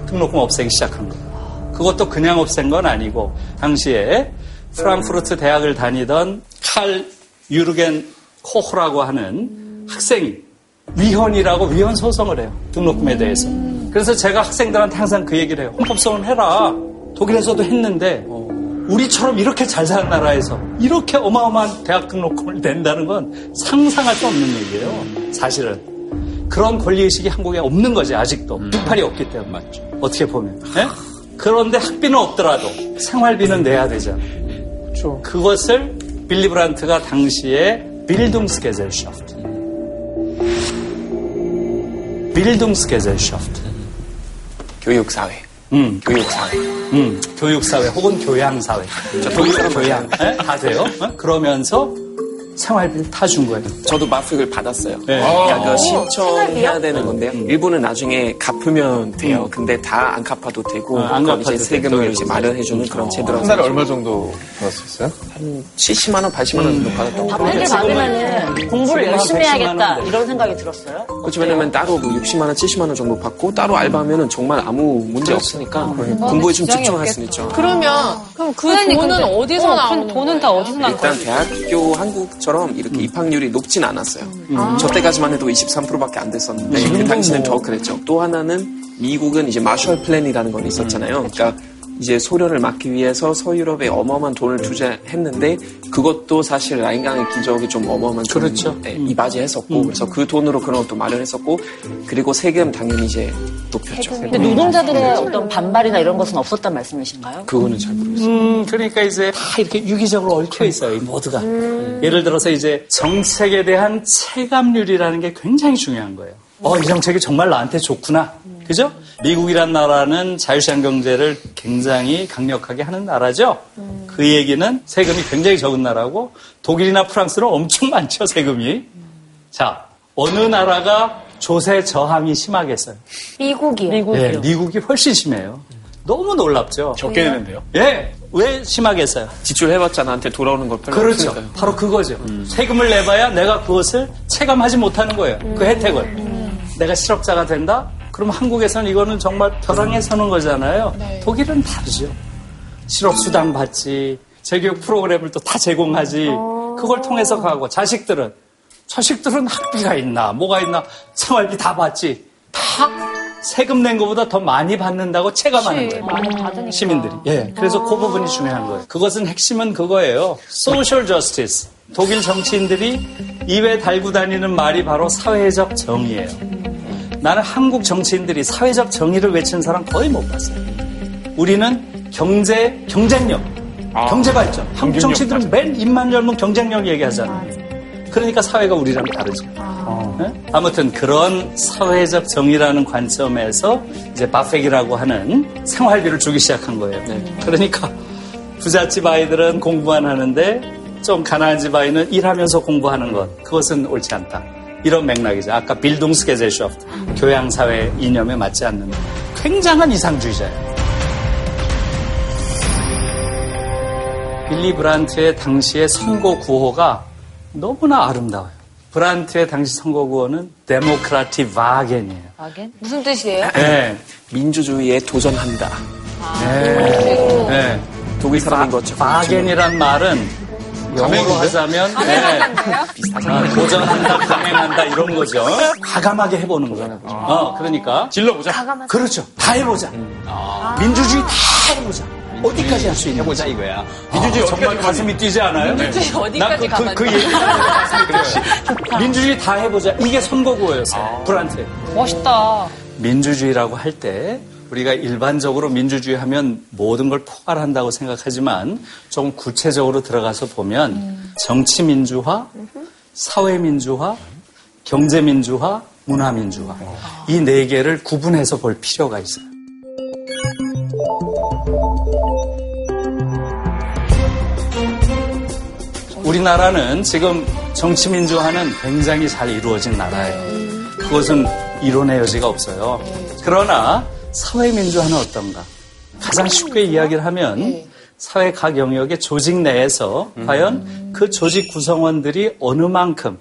등록금 없애기 시작한 거예요. 그것도 그냥 없앤 건 아니고 당시에 프랑크푸르트 대학을 다니던 칼 유르겐 코호라고 하는 학생이 위헌이라고 위헌 소송을 해요. 등록금에 대해서. 그래서 제가 학생들한테 항상 그 얘기를 해요. 헌법소원 해라. 독일에서도 했는데 우리처럼 이렇게 잘 사는 나라에서 이렇게 어마어마한 대학 등록금을 낸다는 건 상상할 수 없는 얘기예요. 사실은. 그런 권리의식이 한국에 없는 거지, 아직도. 68이 없기 때문에. 맞죠. 어떻게 보면. 예? 그런데 학비는 없더라도 생활비는 내야 되잖아. 그렇죠. 그것을 빌리 브란트가 당시에. 빌둥스게젤샤프트. 교육사회. 음, 교육사회. 음, 교육사회 혹은 교양사회. 교육, 교양. 예? 다 돼요. 어? 그러면서 생활비를 다 준 거예요. 저도 마fik을 받았어요. 네. 그러니까 그 신청해야 되는 건데요. 일부는 나중에 갚으면 돼요. 근데 다 안 갚아도 되고, 어, 안 이제 세금을. 이제 마련해주는 그런 제도라서. 한 달에 얼마 정도 받았었어요? 한 70만 원, 80만 원 정도 받았던 것 밥을 같아요. 받으면 공부를 열심히 110만 해야겠다. 이런 생각이 들었어요. 그렇죠. 왜냐면 따로 그 60만 원, 70만 원 정도 받고 따로 알바하면은 정말 아무 문제 없으니까 공부에 좀 집중할 수는 있죠. 그러면 그럼 그 돈은 근데- 어디서 어, 나오는 그 돈은 거예요? 다 어디서 나는 일단 거예요? 대학교 한국 처럼 이렇게 입학률이 높진 않았어요. 저 때까지만 해도 23%밖에 안 됐었는데 그 당시는 더 그랬죠. 또 하나는 미국은 이제 마셜 플랜이라는 건 있었잖아요. 그러니까 이제 소련을 막기 위해서 서유럽에 어마어마한 돈을 투자했는데 그것도 사실 라인강의 기적이 좀 어마어마한 돈, 그렇죠. 네, 이바지했었고 그래서 그 돈으로 그런 것도 마련했었고 그리고 세금 당연히 이제 높였죠. 근데 노동자들의 어떤 반발이나 이런 것은 없었단 말씀이신가요? 그거는 잘 모르겠어요. 음, 그러니까 이제 다 이렇게 유기적으로 얽혀 있어요, 이 모두가. 예를 들어서 이제 정책에 대한 체감률이라는 게 굉장히 중요한 거예요. 어, 이 정책이 정말 나한테 좋구나. 그죠? 미국이란 나라는 자유시장 경제를 굉장히 강력하게 하는 나라죠. 그 얘기는 세금이 굉장히 적은 나라고 독일이나 프랑스는 엄청 많죠, 세금이. 자, 어느 나라가 조세 저항이 심하겠어요? 미국이요. 미국이요. 예, 미국이 훨씬 심해요. 너무 놀랍죠. 적게 내는데요. 예, 왜 심하겠어요? 지출해봤자 나한테 돌아오는 걸 별로 그렇죠. 없으니까요. 바로 그거죠. 세금을 내봐야 내가 그것을 체감하지 못하는 거예요. 그 혜택을. 내가 실업자가 된다? 그럼 한국에서는 이거는 정말 벼랑에 서는 거잖아요. 독일은 다르죠. 실업수당 받지, 재교육 프로그램을 또 다 제공하지. 그걸 통해서 가고, 자식들은, 자식들은 학비가 있나, 뭐가 있나, 생활비 다 받지. 다 세금 낸 것보다 더 많이 받는다고 체감하는 거예요. 시민들이. 예. 그래서 그 부분이 중요한 거예요. 그것은 핵심은 그거예요. social justice. 독일 정치인들이 입에 달고 다니는 말이 바로 사회적 정의예요. 나는 한국 정치인들이 사회적 정의를 외치는 사람 거의 못 봤어요. 우리는 경제, 경쟁력, 경제 발전. 한국 정치인들은 맨 입만 열면 경쟁력 얘기하잖아요. 그러니까 사회가 우리랑 다르죠. 네? 아무튼 그런 사회적 정의라는 관점에서 이제 바펙이라고 하는 생활비를 주기 시작한 거예요. 그러니까 부잣집 아이들은 공부만 하는데 좀 가난한 집 아이는 일하면서 공부하는 것 그것은 옳지 않다. 이런 맥락이죠. 아까 Bildungsgesellschaft 교양사회 이념에 맞지 않는 굉장한 이상주의자예요. 빌리 브란트의 당시의 선거 구호가 너무나 아름다워요. 브란트의 당시 선거 구호는 Demokratie wagen이에요. wagen? 무슨 뜻이에요? 네. 민주주의에 도전한다. 네. 네. 독일 사람인 것처럼. 바겐이란 말은 영어로 하자면 네. 아, 도전한다, 감행한다 이런 거죠. 과감하게 해보는 거예요. 어, 그러니까 질러보자. 그렇죠. 다 해보자. 민주주의 다 해보자. 어디까지 할 수 있는 해보자 이거야. 민주주의 정말 가슴이 뛰지 않아요? 민주주의 난 어디까지 그, 그, 가봤냐. 그 얘기. 민주주의 다 해보자. 이게 선거구호였어요. 불한테. 멋있다. 민주주의라고 할 때 우리가 일반적으로 민주주의 하면 모든 걸 포괄한다고 생각하지만 조금 구체적으로 들어가서 보면 정치 민주화, 사회 민주화, 경제 민주화, 문화 민주화 이 네 개를 구분해서 볼 필요가 있어요. 우리나라는 지금 정치 민주화는 굉장히 잘 이루어진 나라예요. 그것은 이론의 여지가 없어요. 그러나 사회 민주화는 어떤가? 가장 쉽게 이야기를 하면 사회 각 영역의 조직 내에서 과연 그 조직 구성원들이 어느 만큼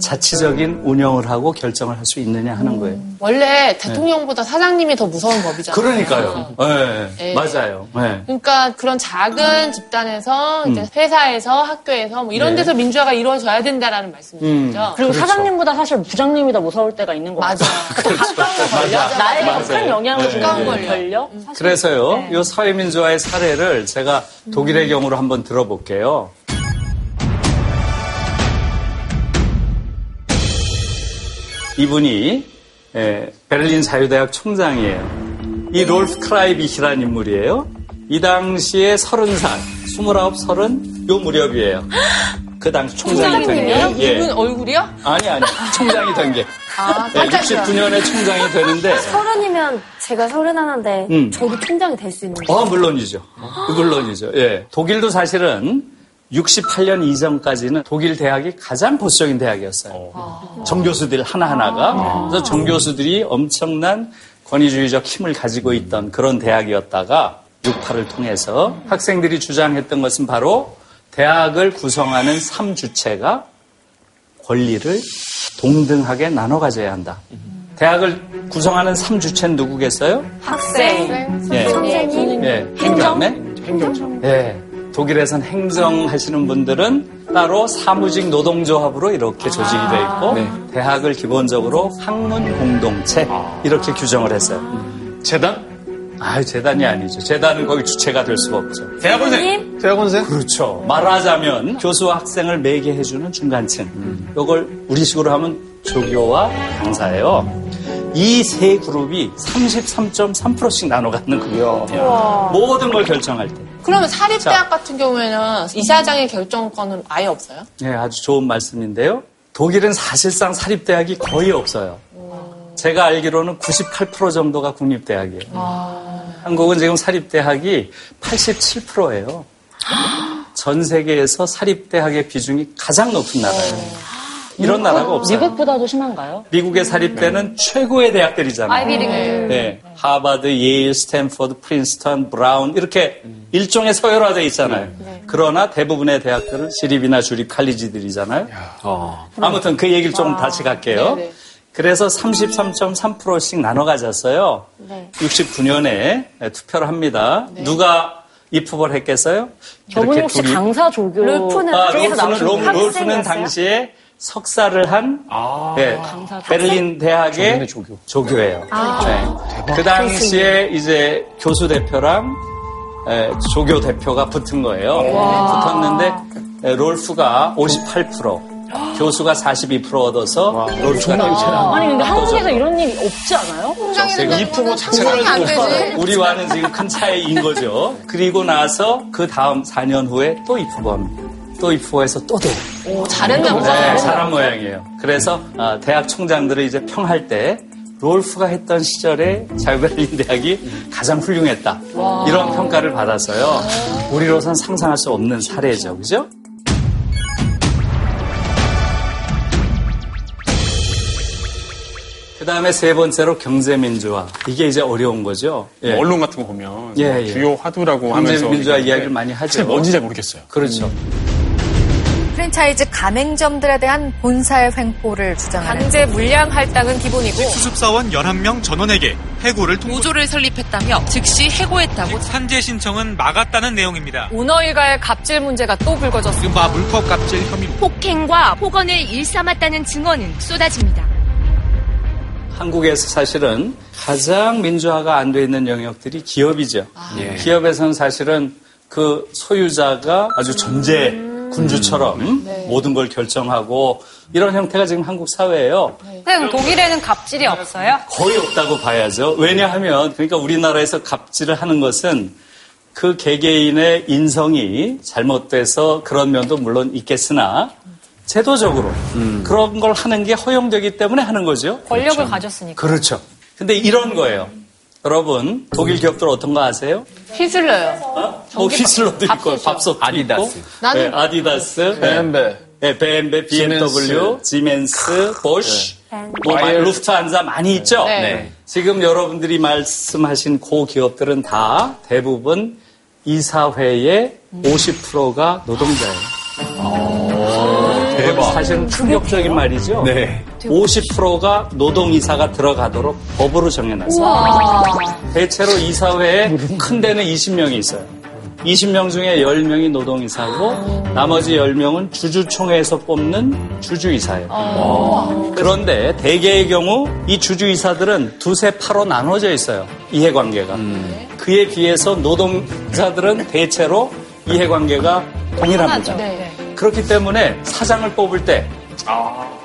자치적인 운영을 하고 결정을 할 수 있느냐 하는 거예요. 원래 대통령보다 사장님이 더 무서운 법이잖아요. 그러니까요. 네, 네. 맞아요. 네. 그러니까 그런 작은 집단에서 이제 회사에서 학교에서 뭐 이런 네. 데서 민주화가 이루어져야 된다라는 말씀이죠. 그리고 그렇죠. 사장님보다 사실 부장님이 더 무서울 때가 있는 거 맞아. 같아요. 가까운 권력, 나에게 큰 영향을 주는 가까운 권력. 권력. 그래서요, 이 사회민주화의 사례를 제가 독일의 경우로 한번 들어볼게요. 이분이 에, 베를린 자유대학 총장이에요. 이 롤프 크라이비히라는 인물이에요. 이 당시에 30살, 29, 30, 요 무렵이에요. 그 당시 총장이 된 게. 예. 이분 얼굴이요? 아니, 아니. 총장이 된 게. 아, 네, 69년에 총장이 되는데. 서른이면 제가 서른 하나인데 음. 저도 총장이 될 수 있는 거예요. 어, 물론이죠. 물론이죠. 예. 독일도 사실은 68년 이전까지는 독일 대학이 가장 보수적인 대학이었어요. 정교수들 하나하나가. 그래서 정교수들이 엄청난 권위주의적 힘을 가지고 있던 그런 대학이었다가 68을 통해서 학생들이 주장했던 것은 바로 대학을 구성하는 3주체가 권리를 동등하게 나눠 가져야 한다. 대학을 구성하는 3주체는 누구겠어요? 학생, 예. 선생님, 예, 행정네? 행정. 예. 독일에선 행정하시는 분들은 따로 사무직 노동조합으로 이렇게 조직이 되어 있고 네. 대학을 기본적으로 학문 공동체 이렇게 규정을 했어요. 재단? 아, 재단이 아니죠. 재단은 거기 주체가 될 수가 없죠. 대학원생? 대학원생? 그렇죠. 말하자면 교수와 학생을 매개 해주는 중간층. 이걸 우리식으로 하면 조교와 강사예요. 이 세 그룹이 33.3%씩 나눠 갖는 거예요. 모든 걸 결정할 때. 그러면 사립대학 같은 경우에는 이사장의 결정권은 아예 없어요? 네, 아주 좋은 말씀인데요. 독일은 사실상 사립대학이 거의 없어요. 제가 알기로는 98% 정도가 국립대학이에요. 한국은 지금 사립대학이 87%예요. 전 세계에서 사립대학의 비중이 가장 높은 나라예요. 이런 나라가 없어요. 미국보다도 심한가요? 미국의 사립대는 최고의 대학들이잖아요. 아이비리그. 네. 하버드, 예일, 스탠퍼드, 프린스턴, 브라운 이렇게 일종의 서열화되어 있잖아요. 그러나 대부분의 대학들은 시립이나 주립 칼리지들이잖아요. 아무튼 그 얘기를 좀 다시 갈게요. 네네. 그래서 33.3%씩 나눠 가졌어요. 네. 69년에 투표를 합니다. 누가 입후보를 했겠어요? 이렇게 혹시 둘이- 강사 조교 롤프는 아, 롤프는, 롤- 롤프는 학생이었어요? 당시에 석사를 한 네, 베를린 대학의 조교. 조교예요. 네. 그 당시에 이제 교수 대표랑 에, 조교 대표가 붙은 거예요. 붙었는데 에, 롤프가 58%, 교수가 42% 얻어서 롤프가 아니 근데 한국에서 이런 일이 없지 않아요? 이 프로 자체가. 우리와는 지금 큰 차이인 거죠. 그리고 나서 그 다음 4년 후에 또 입후보합니다. 또 입후보해서 또 돼요. 오, 잘했나 네, 보다. 잘한 모양이에요. 그래서 아, 대학 총장들을 이제 평할 때 롤프가 했던 시절에 자유베를린 대학이 가장 훌륭했다. 이런 평가를 받아서요. 우리로선 상상할 수 없는 사례죠. 그죠? 그 다음에 세 번째로 경제민주화. 이게 이제 어려운 거죠. 예. 뭐 언론 같은 거 보면 예, 뭐 예. 주요 화두라고 하면서 경제민주화 이야기를 많이 하죠. 사실 뭔지 잘 모르겠어요. 그렇죠. 프랜차이즈 가맹점들에 대한 본사의 횡포를 주장하는 강제 물량 할당은 기본이고 수습사원 11명 전원에게 해고를 통보. 노조를 설립했다며 즉시 해고했다고 산재 신청은 막았다는 내용입니다. 오너 일가의 갑질 문제가 또 불거졌습니다. 이른바 물법 갑질 혐의. 폭행과 폭언을 일삼았다는 증언은 쏟아집니다. 한국에서 사실은 가장 민주화가 안 돼 있는 영역들이 기업이죠. 예. 기업에서는 사실은 그 소유자가 아주 전제 군주처럼 모든 걸 결정하고 이런 형태가 지금 한국 사회예요. 선생님, 독일에는 갑질이 없어요? 거의 없다고 봐야죠. 왜냐하면 그러니까 우리나라에서 갑질을 하는 것은 그 개개인의 인성이 잘못돼서 그런 면도 물론 있겠으나 제도적으로 그런 걸 하는 게 허용되기 때문에 하는 거죠. 권력을 가졌으니까. 그렇죠. 근데 이런 거예요. 여러분 독일 기업들 어떤 거 아세요? 휘슬러요. 어, 휘슬러도 있고 밥솥도 아디다스. 있고 나는- 네, 아디다스, BMW. 네, BMW, BMW, 지멘스, 보쉬, 뭐 마- 루프트한자 많이 있죠. 네. 네. 지금 여러분들이 말씀하신 고 기업들은 다 대부분 이사회의 50%가 노동자예요. 대박. 사실은 충격적인 말이죠. 네. 50%가 노동이사가 들어가도록 법으로 정해놨어요. 대체로 이사회에 큰 데는 20명이 있어요. 20명 중에 10명이 노동이사고 나머지 10명은 주주총회에서 뽑는 주주이사예요. 그런데 대개의 경우 이 주주이사들은 두세 파로 나눠져 있어요. 이해관계가. 그에 비해서 노동자들은 대체로 이해관계가 동일합니다. 네. 그렇기 때문에 사장을 뽑을 때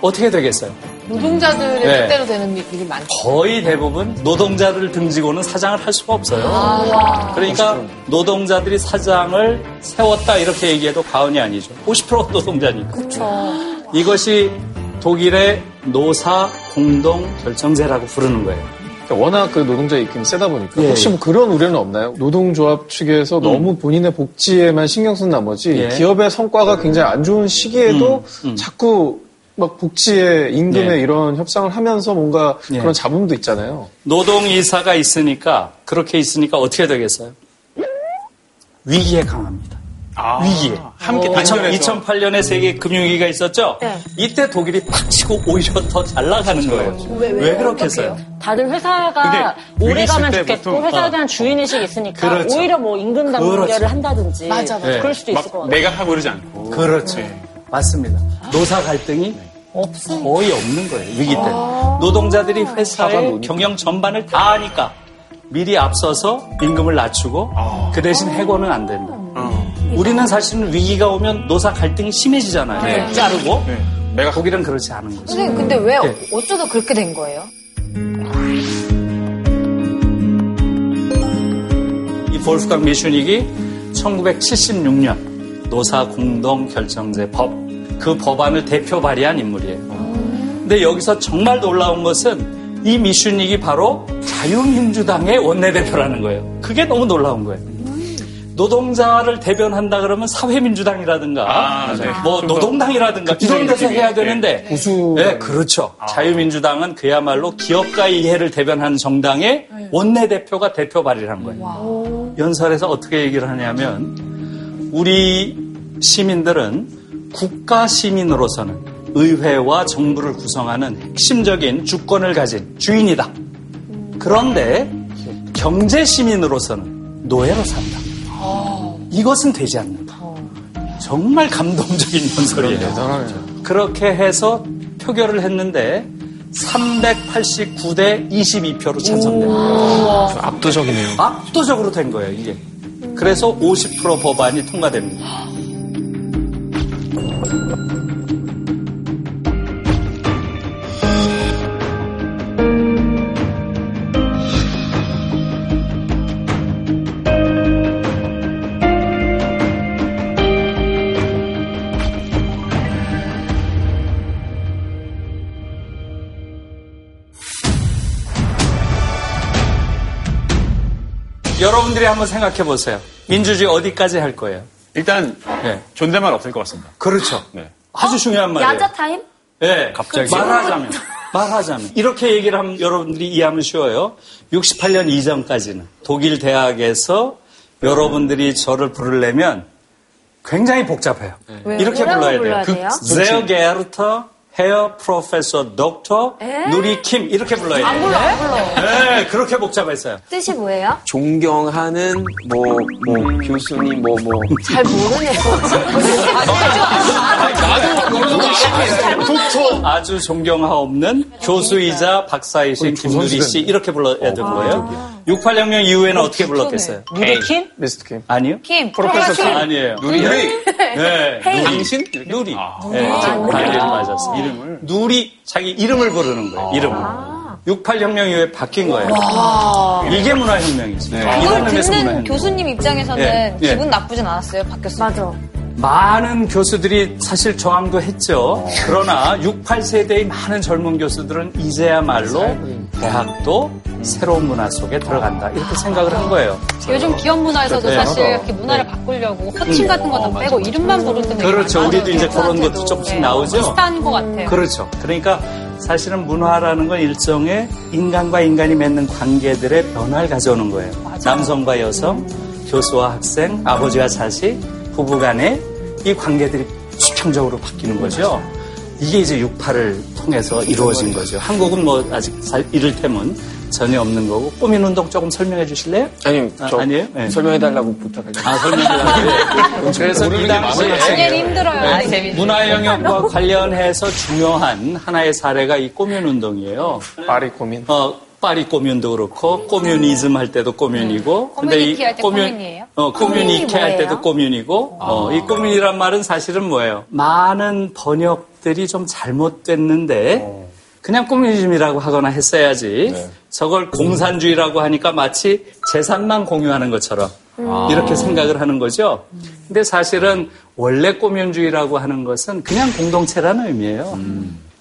어떻게 되겠어요? 노동자들의 네. 뜻대로 되는 일이 많죠. 거의 대부분 노동자들을 등지고는 사장을 할 수가 없어요. 그러니까 노동자들이 사장을 세웠다 이렇게 얘기해도 과언이 아니죠. 50% 노동자니까. 이것이 독일의 노사 공동 결정제라고 부르는 거예요. 그러니까 워낙 그 노동자 입김이 세다 보니까 예, 혹시 예. 뭐 그런 우려는 없나요? 노동조합 측에서 너무 본인의 복지에만 신경 쓴 나머지 예. 기업의 성과가 굉장히 안 좋은 시기에도 음, 음. 자꾸 막 복지에 임금에 예. 이런 협상을 하면서 뭔가 예. 그런 잡음도 있잖아요. 노동 이사가 있으니까 그렇게 있으니까 어떻게 되겠어요? 위기에 강합니다. 아, 위기에. 함께 2000, 단결해서 2008 년에 세계 금융위기가 있었죠? 이때 독일이 팍 치고 오히려 더 잘 나가는 거예요. 왜, 그렇겠어요? 다들 회사가 오래 가면 좋겠고 회사에 대한 주인의식이 있으니까 그렇죠. 오히려 뭐 임금 단결을 그렇죠. 한다든지 맞아, 맞아. 네. 그럴 수도 있을 것막 같아요. 매각하고 그러지 않고. 그렇죠. 맞습니다. 노사 갈등이 거의 없는 거예요. 위기 때. 노동자들이 회사의 경영 전반을 다 아니까 미리 앞서서 임금을 낮추고 그 대신 해고는 안 된다. 우리는 사실은 위기가 오면 노사 갈등이 심해지잖아요. 네. 자르고. 네. 매각 독일은 그렇지 않은 거죠. 선생님, 근데 왜 네. 어쩌다 그렇게 된 거예요? 이 볼프강 미슈닉이 1976년 노사 공동 결정제 법, 그 법안을 대표 발의한 인물이에요. 근데 여기서 정말 놀라운 것은 이 미슈닉이 바로 자유민주당의 원내대표라는 거예요. 그게 너무 놀라운 거예요. 노동자를 대변한다 그러면 사회민주당이라든가 아, 네. 뭐 노동당이라든가 이런 데서 해야 되는데 보수 네, 그렇죠. 자유민주당은 그야말로 기업가의 이해를 대변하는 정당의 원내 대표가 대표 발의를 한 거예요. 연설에서 어떻게 얘기를 하냐면 우리 시민들은 국가 시민으로서는 의회와 정부를 구성하는 핵심적인 주권을 가진 주인이다. 그런데 경제 시민으로서는 노예로 산다. 이것은 되지 않는다. 정말 감동적인 연설이에요. 대단하네요. 그렇게 해서 표결을 했는데 389대 22표로 찬성됩니다. 압도적이네요. 압도적으로 된 거예요, 이게. 그래서 50% 법안이 통과됩니다. 여러분들이 한번 생각해 보세요. 민주주의 어디까지 할 거예요? 일단 네. 존댓말 없을 것 같습니다. 그렇죠. 네. 아주 중요한 말이에요. 야자 타임? 네. 갑자기? 말하자면 말하자면 이렇게 얘기를 하면 여러분들이 이해하면 쉬워요. 68년 이전까지는 독일 대학에서 여러분들이 저를 부르려면 굉장히 복잡해요. 왜요? 이렇게 불러야 불러야 돼요. Professor Dr. 에? 누리 킴 이렇게 불러야 돼요. 안 불러, 안 불러. 네, 그렇게 복잡했어요. 뜻이 뭐예요? 존경하는 뭐, 뭐, 교수님, 뭐, 뭐. 잘 모르네요. 아주 존경하옵는 교수이자 박사이신 김누리 씨 이렇게 불러야 되는 거예요. 68혁명 이후에는 어떻게 불렀겠어요? 누리 킴? 미스터 킴. 아니요. 킴, 프로페서 킴. 아니에요. 누리. 네. 당신? 누리. 네, 지금 관리를 맞았어. 이름을. 누리, 자기 이름을 부르는 거예요. 이름을. 68혁명 이후에 바뀐 거예요. 이게 문화혁명이지. 이런 의미에서 듣는. 교수님 입장에서는 예, 예. 기분 나쁘진 않았어요, 바뀌었어요. 맞아. 많은 교수들이 사실 저항도 했죠. 그러나 68세대의 많은 젊은 교수들은 이제야말로 대학도 새로운 문화 속에 들어간다. 이렇게 생각을 한 거예요. 요즘 기업 문화에서도 네. 사실 이렇게 문화를 바꾸려고 호칭 같은 거다 빼고 이름만 부르는 게 그렇죠. 우리도 이제 그런 것도 조금씩 나오죠. 비슷한 것 같아요. 그렇죠. 그러니까 사실은 문화라는 건 일종의 인간과 인간이 맺는 관계들의 변화를 가져오는 거예요. 남성과 여성, 교수와 학생, 아버지와 자식, 부부 간의 이 관계들이 수평적으로 바뀌는 거죠. 이게 이제 68을 통해서 이루어진 거죠. 한국은 뭐 아직 잘 이를테면 전혀 없는 거고 꾸민 운동 조금 설명해 주실래요? 아니, 저 아, 니에요 네. 설명해 달라고 부탁할게요. 아, 설명해 달라고. 그래서 이 당시에 힘들어요. 네, 재밌 문화 영역과 관련해서 중요한 하나의 사례가 이 꼬뮌 운동이에요. 파리 고민. 어, 파리 꼬뮌도 그렇고 꼬뮌이즘 할 때도 꼬뮌이고 커뮤니티 할때 꼬뮌이에요? 어, 꼬뮌이케 할 때도 꼬뮌이고 어, 이 꼬뮌이란 말은 사실은 뭐예요? 많은 번역들이 좀 잘못됐는데 그냥 꼬뮌이즘이라고 하거나 했어야지. 저걸 공산주의라고 하니까 마치 재산만 공유하는 것처럼 이렇게 생각을 하는 거죠. 근데 사실은 원래 꼬뮌주의라고 하는 것은 그냥 공동체라는 의미예요.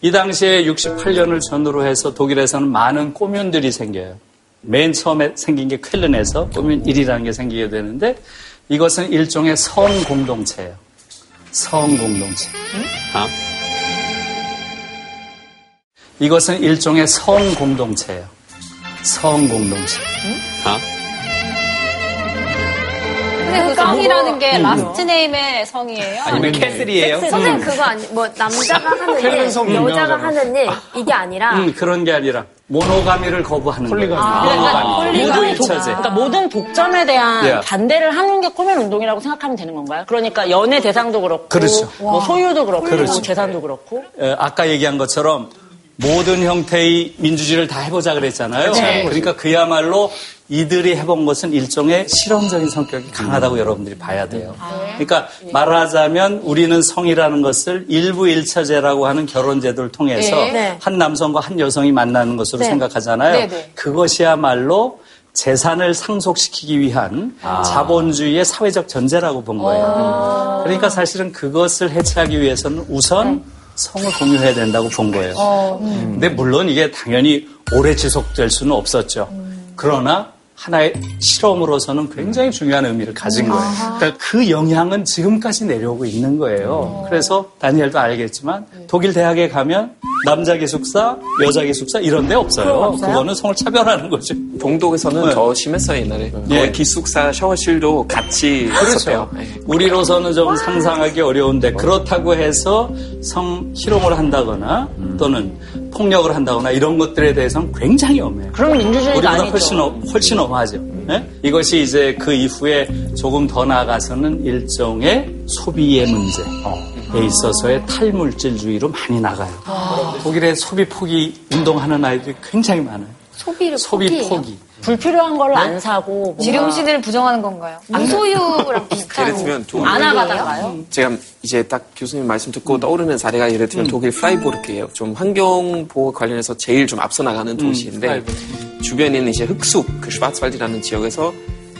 이 당시에 68년을 전후로 해서 독일에서는 많은 꼬뮌들이 생겨요. 맨 처음에 생긴 게 쾰른에서 꼬뮌 1이라는 게 생기게 되는데 이것은 일종의 성 공동체예요. 성 공동체. 아? 이것은 일종의 성 공동체예요. 성 공동체. 아? 성이라는 게 last name의 성이에요? 아니면 캐슬이에요? 선생님 그거 아니 뭐 남자가 하는 일, 여자가 하는 일 이게 아니라 음, 그런 게 아니라 모노가미를 거부하는 거예요. 아, 모노가미. 모든 독, 유일처제. 그러니까 모든 독점에 대한 예. 반대를 하는 게 꼬면 운동이라고 생각하면 되는 건가요? 그러니까 연애 대상도 그렇고, 그렇죠. 뭐 소유도 그렇고, 그렇죠. 재산도 그렇고. 어, 아까 얘기한 것처럼 모든 형태의 민주주의를 다 해보자 그랬잖아요. 네. 그러니까 그야말로 이들이 해본 것은 일종의 실험적인 성격이 강하다고 여러분들이 봐야 돼요. 그러니까 말하자면 우리는 성이라는 것을 일부 일처제라고 하는 결혼제도를 통해서 네. 네. 한 남성과 한 여성이 만나는 것으로 네. 생각하잖아요. 네, 네. 그것이야말로 재산을 상속시키기 위한 자본주의의 사회적 전제라고 본 거예요. 그러니까 사실은 그것을 해체하기 위해서는 우선 성을 공유해야 된다고 본 거예요. 근데 물론 이게 당연히 오래 지속될 수는 없었죠. 그러나 하나의 실험으로서는 굉장히 중요한 의미를 가진 거예요. 그러니까 그 영향은 지금까지 내려오고 있는 거예요. 그래서 다니엘도 알겠지만 독일 대학에 가면 남자 기숙사, 여자 기숙사 이런 데 없어요. 그거는 성을 차별하는 거죠. 동독에서는 네. 더 심했어요, 옛날에. 예. 거의 기숙사 샤워실도 같이. 그렇죠. 예. 우리로서는 좀 상상하기 어려운데 그렇다고 해서 성 희롱을 한다거나 또는 폭력을 한다거나 이런 것들에 대해서는 굉장히 엄해요. 그럼 민주주의가 우리보다 아니죠. 훨씬 어- 훨씬 엄하죠. 예? 이것이 이제 그 이후에 조금 더 나아가서는 일종의 소비의 문제 에 있어서의 탈물질주의로 많이 나가요. 독일의 소비 포기 운동하는 아이들이 굉장히 많아요. 소비를 소비 포기해요? 포기. 불필요한 걸 안 사고. 뭔가 지룡신을 부정하는 건가요? 무소유랑 비슷한 예를 들면 도- 안 하가다가요? 제가 이제 딱 교수님 말씀 듣고 떠오르는 사례가 예를 들면 독일 프라이부르크예요. 좀 환경 보호 관련해서 제일 좀 앞서 나가는 도시인데 프라이부르크. 주변에는 이제 흑숲, 그 슈바츠왈드라는 지역에서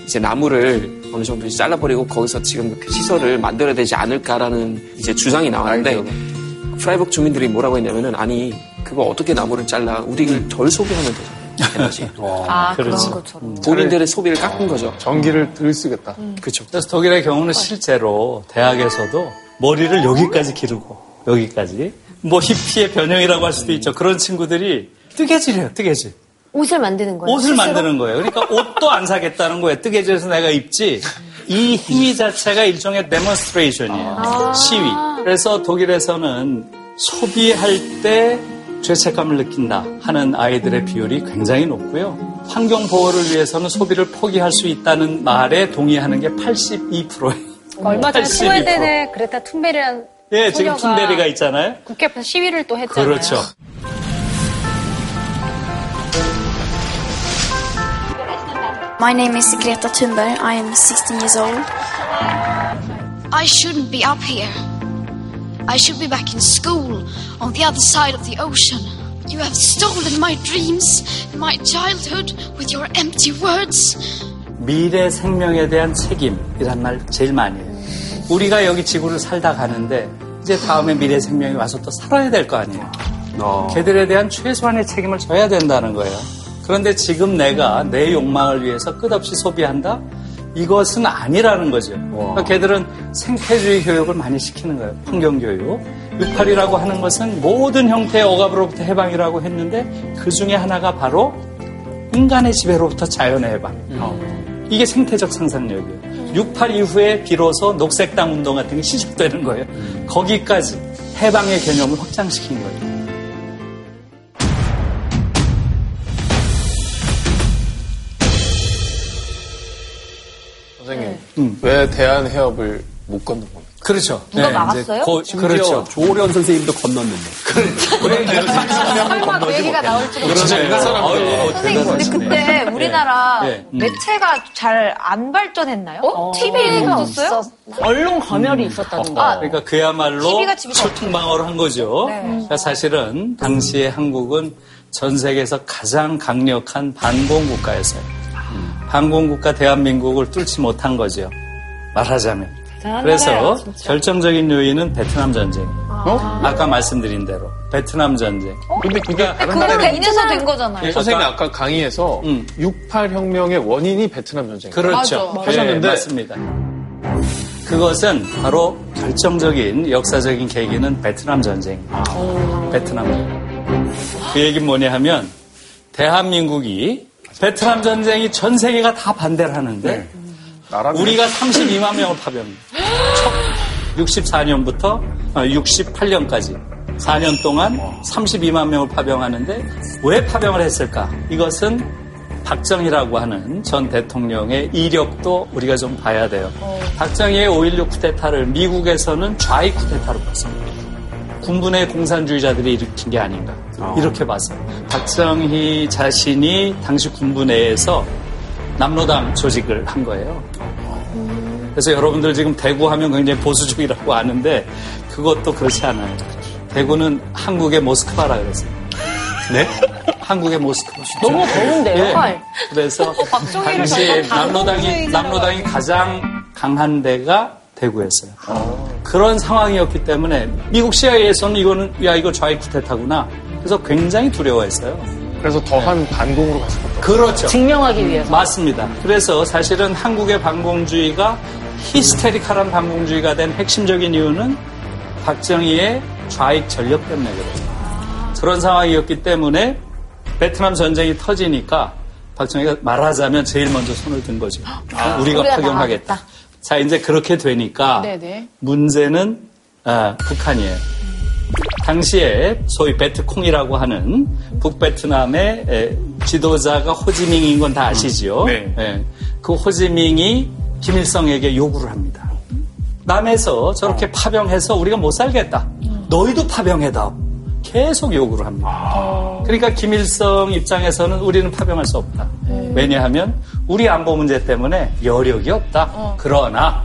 이제 나무를 어느 정도 이제 잘라버리고 거기서 지금 그 시설을 만들어야 되지 않을까라는 이제 주장이 나왔는데 프라이부르크 주민들이 뭐라고 했냐면은 아니 그거 어떻게 나무를 잘라 우리를 덜 소비하면 되잖아요. 에너지. 아 그런 그렇죠. 것처럼 본인들의 소비를 깎은 거죠. 전기를 덜 쓰겠다. 그렇죠. 그래서 독일의 경우는 실제로 대학에서도 머리를 여기까지 기르고 여기까지 뭐 히피의 변형이라고 할 수도 있죠. 그런 친구들이 뜨개질해요, 뜨개질. 옷을 만드는 거예요. 옷을 스스로? 만드는 거예요. 그러니까 옷도 안 사겠다는 거예요. 뜨개질해서 내가 입지. 이 행위 자체가 일종의 데몬스트레이션이에요. 아. 시위. 그래서 독일에서는 소비할 때 죄책감을 느낀다 하는 아이들의 비율이 굉장히 높고요. 환경 보호를 위해서는 소비를 포기할 수 있다는 말에 동의하는 게 82%예요. 얼마 전에 82%. 스웨덴에 그레타 툰베리라는 예, 지금 소녀가 툰베리가 있잖아요. 국회 앞에서 시위를 또 했잖아요. 그렇죠. My name is Greta Thunberg. I am 16 years old. I shouldn't be up here. I should be back in school on the other side of the ocean. You have stolen my dreams and my childhood with your empty words. 미래 생명에 대한 책임이란 말 제일 많이 해요. 우리가 여기 지구를 살다 가는데 이제 다음에 미래 생명이 와서 또 살아야 될 거 아니에요. 걔들에 대한 최소한의 책임을 져야 된다는 거예요. 그런데 지금 내가 내 욕망을 위해서 끝없이 소비한다? 이것은 아니라는 거죠. 그러니까 걔들은 생태주의 교육을 많이 시키는 거예요. 환경교육. 68이라고 하는 것은 모든 형태의 억압으로부터 해방이라고 했는데 그 중에 하나가 바로 인간의 지배로부터 자연의 해방. 이게 생태적 상상력이에요. 68 이후에 비로소 녹색당 운동 같은 게 시작되는 거예요. 거기까지 해방의 개념을 확장시킨 거예요. 선생님, 음. 왜 대한 해협을 못 건넌 겁니까? 그렇죠. 누가 막았어요? 고- 심지어 그렇죠. 조련 선생님도 건넜는데. 설마 그 얘기가 나올지도 그렇죠. 선생님, 근데 그때 우리나라 네. 음. 매체가 잘 안 발전했나요? 어? TV가 없었어요? 언론 검열이 있었다는 거예요. 그러니까 그야말로 철통방어를 한 거죠. 네. 그러니까 사실은 당시에 한국은 전 세계에서 가장 강력한 반공 국가였어요. 반공 국가 대한민국을 뚫지 못한 거죠. 말하자면. 그래서 결정적인 요인은 베트남 전쟁. 아까 말씀드린 대로 베트남 전쟁. 근데 그게 다른 그걸로 나라에 인해서 된 거잖아요. 예, 선생님이 아까 강의에서 68 혁명의 원인이 베트남 전쟁. 그렇죠. 하셨는데 네, 맞습니다. 그것은 바로 결정적인 역사적인 계기는 베트남 전쟁. 베트남. 그 얘기는 뭐냐 하면 대한민국이 베트남 전쟁이 전 세계가 다 반대를 하는데 우리가 32만 명을 파병. 64년부터 68년까지 4년 동안 32만 명을 파병하는데 왜 파병을 했을까? 이것은 박정희라고 하는 전 대통령의 이력도 우리가 좀 봐야 돼요. 박정희의 5.16 쿠데타를 미국에서는 좌익 쿠데타로 봤습니다. 군부의 공산주의자들이 일으킨 게 아닌가. 이렇게 봤어요. 박정희 자신이 당시 군부 내에서 남로당 조직을 한 거예요. 그래서 여러분들 지금 대구 하면 굉장히 보수적이라고 아는데 그것도 그렇지 않아요. 대구는 한국의 모스크바라 그랬어요. 네? 한국의 모스크바. 너무 더운데요? 예. 헐. 그래서 당시에 저희가 남로당이 남로당이 가장 강한 데가 대구였어요. 그런 상황이었기 때문에 미국 CIA에서는 이거는 야 이거 좌익 쿠데타구나. 그래서 굉장히 두려워했어요. 그래서 더한 반공으로 갔을 것 같아요. 그렇죠. 증명하기 위해서. 맞습니다. 그래서 사실은 한국의 반공주의가 히스테리칼한 반공주의가 된 핵심적인 이유는 박정희의 좌익 전력 때문에 그래요. 그런 상황이었기 때문에 베트남 전쟁이 터지니까 박정희가 말하자면 제일 먼저 손을 든 거죠. 우리가 우리가 파견하겠다. 자, 이제 그렇게 되니까 네네. 문제는 아, 북한이에요. 당시에 소위 베트콩이라고 하는 북베트남의 에, 지도자가 호지밍인 건 다 아시지요? 네. 예. 그 호지밍이 김일성에게 요구를 합니다. 남에서 저렇게 파병해서 우리가 못 살겠다. 너희도 파병해다. 계속 요구를 합니다. 그러니까 김일성 입장에서는 우리는 파병할 수 없다. 왜냐하면 우리 안보 문제 때문에 여력이 없다. 그러나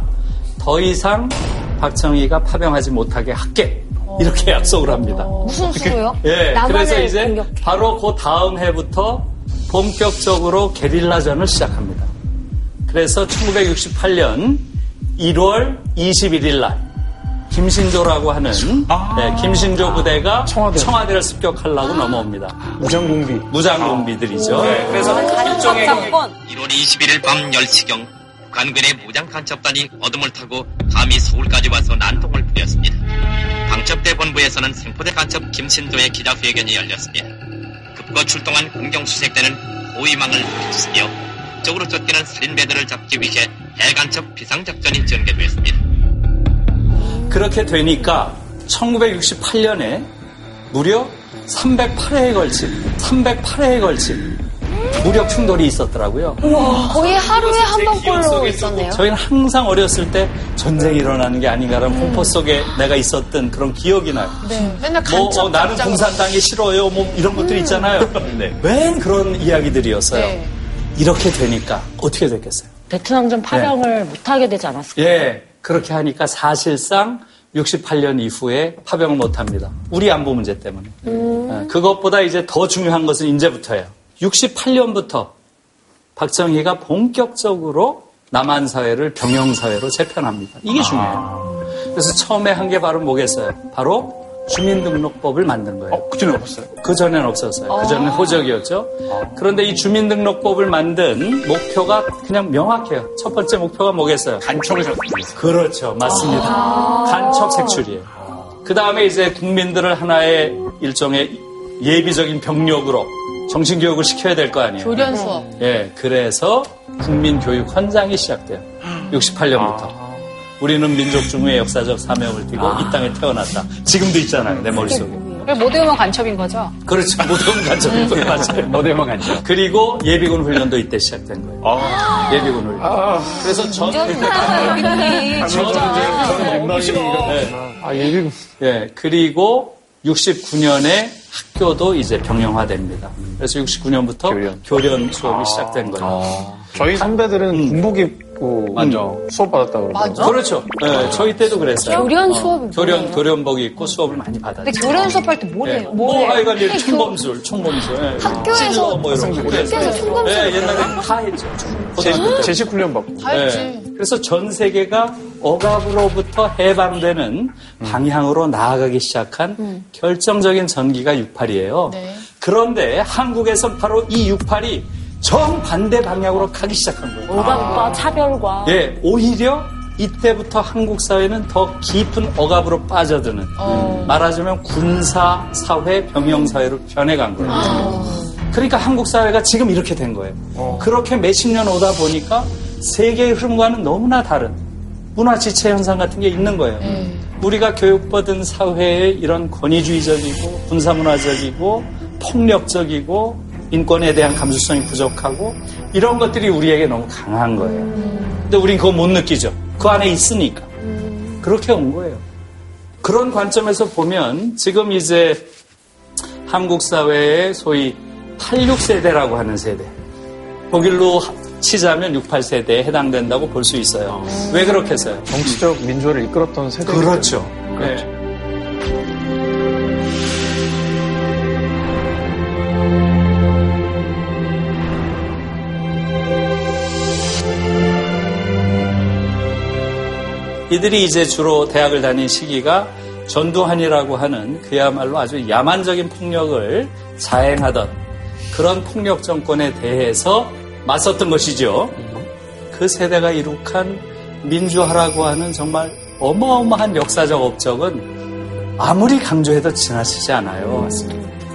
더 이상 박정희가 파병하지 못하게 할게. 이렇게 약속을 합니다. 무슨 수로요? 예, 그래서 이제 공격. 바로 그 다음 해부터 본격적으로 게릴라전을 시작합니다. 그래서 1968년 1월 21일 날 김신조라고 하는 네, 김신조 부대가 청와대. 를 습격하려고 넘어옵니다. 무장공비. 무장공비들이죠. 네, 그래서 일종의 1월 21일 밤 10시경 북한군의 무장 간첩단이 어둠을 타고 감히 서울까지 와서 난동을 부렸습니다. 방첩대 본부에서는 생포대 간첩 김신도의 기자회견이 열렸습니다. 급거 출동한 군경수색대는 호위망을 부딪히며 북쪽으로 쫓기는 살인배들을 잡기 위해 대간첩 비상작전이 전개됐습니다. 그렇게 되니까 1968년에 무려 308회에 걸친 308회에 걸친 무력 충돌이 있었더라고요. 우와, 거의 하루에 한 번꼴로 있었네요. 저희는 항상 어렸을 때 전쟁이 일어나는 게 아닌가라는 공포 속에 내가 있었던 그런 기억이 나요. 네. 맨날 뭐 간첩 어, 나는. 공산당이 싫어요. 뭐 이런 것들 있잖아요. 맨 그런 이야기들이었어요. 네. 이렇게 되니까 어떻게 됐겠어요? 베트남 전 파병을 못하게 되지 않았을까요? 예, 그렇게 하니까 사실상 68년 이후에 파병을 못 합니다. 우리 안보 문제 때문에. 예, 그것보다 이제 더 중요한 것은 이제부터예요. 68년부터 박정희가 본격적으로 남한 사회를 병영 사회로 재편합니다. 이게 중요해요. 그래서 처음에 한 게 바로 뭐겠어요? 바로 주민등록법을 만든 거예요. 그 전에 없었어요? 그 전에는 없었어요. 그 전에는 호적이었죠. 그런데 이 주민등록법을 만든 목표가 그냥 명확해요. 첫 번째 목표가 뭐겠어요? 간첩을 잡기 그렇죠. 맞습니다. 간첩 색출이에요. 그 다음에 이제 국민들을 하나의 일종의 예비적인 병력으로 정신교육을 시켜야 될 거 아니에요. 교련 수업. 예, 그래서 국민교육 헌장이 시작돼요. 68년부터. 우리는 민족 중의 역사적 사명을 띠고 이 땅에 태어났다. 지금도 있잖아요, 내 머릿속에. 못 외우면 간첩인 거죠? 그렇죠. 모든 간첩인 거예요. 맞아요. 너네만 간첩. 그리고 예비군 훈련도 이때 시작된 거예요. 예비군 훈련. 그래서 전, 아, 예비군. 예, 그리고 69년에 학교도 이제 병영화됩니다. 그래서 69년부터 교련, 수업이 시작된 거예요. 저희 선배들은 군복 입고 맞아. 수업 받았다고 그러더라고요. 그렇죠. 예, 저희 때도 그랬어요. 교련 수업이 교련? 교련복 입고 수업을 많이 받았죠. 근데 교련 수업할 때뭘 예. 해요? 뭐, 해요? 하여간 이제 그 총범술, 총범술. 예. 학교에서 찔러 뭐 이런 거. 학교에서 총범술 예, 옛날에 다 했죠. 때. 제식 훈련 받고. 다 했지. 예. 그래서 전 세계가 억압으로부터 해방되는 방향으로 나아가기 시작한 결정적인 전기가 68이에요. 네. 그런데 한국에선 바로 이 68이 정반대 방향으로 가기 시작한 거예요. 억압과 차별과 예, 오히려 이때부터 한국 사회는 더 깊은 억압으로 빠져드는 말하자면 군사 사회 병영 사회로 변해간 거예요. 그러니까 한국 사회가 지금 이렇게 된 거예요. 그렇게 몇십 년 오다 보니까 세계의 흐름과는 너무나 다른 문화 지체 현상 같은 게 있는 거예요. 우리가 교육받은 사회의 이런 권위주의적이고 군사문화적이고 폭력적이고 인권에 대한 감수성이 부족하고 이런 것들이 우리에게 너무 강한 거예요. 근데 우린 그거 못 느끼죠. 그 안에 있으니까. 그렇게 온 거예요. 그런 관점에서 보면 지금 이제 한국 사회의 소위 86세대라고 하는 세대. 독일로 치자면 68세대에 해당된다고 볼 수 있어요. 왜 그렇겠어요? 정치적 민주화를 이끌었던 세대. 그렇죠. 그렇죠. 네. 이들이 이제 주로 대학을 다닌 시기가 전두환이라고 하는 그야말로 아주 야만적인 폭력을 자행하던 그런 폭력 정권에 대해서 맞섰던 것이죠. 그 세대가 이룩한 민주화라고 하는 정말 어마어마한 역사적 업적은 아무리 강조해도 지나치지 않아요.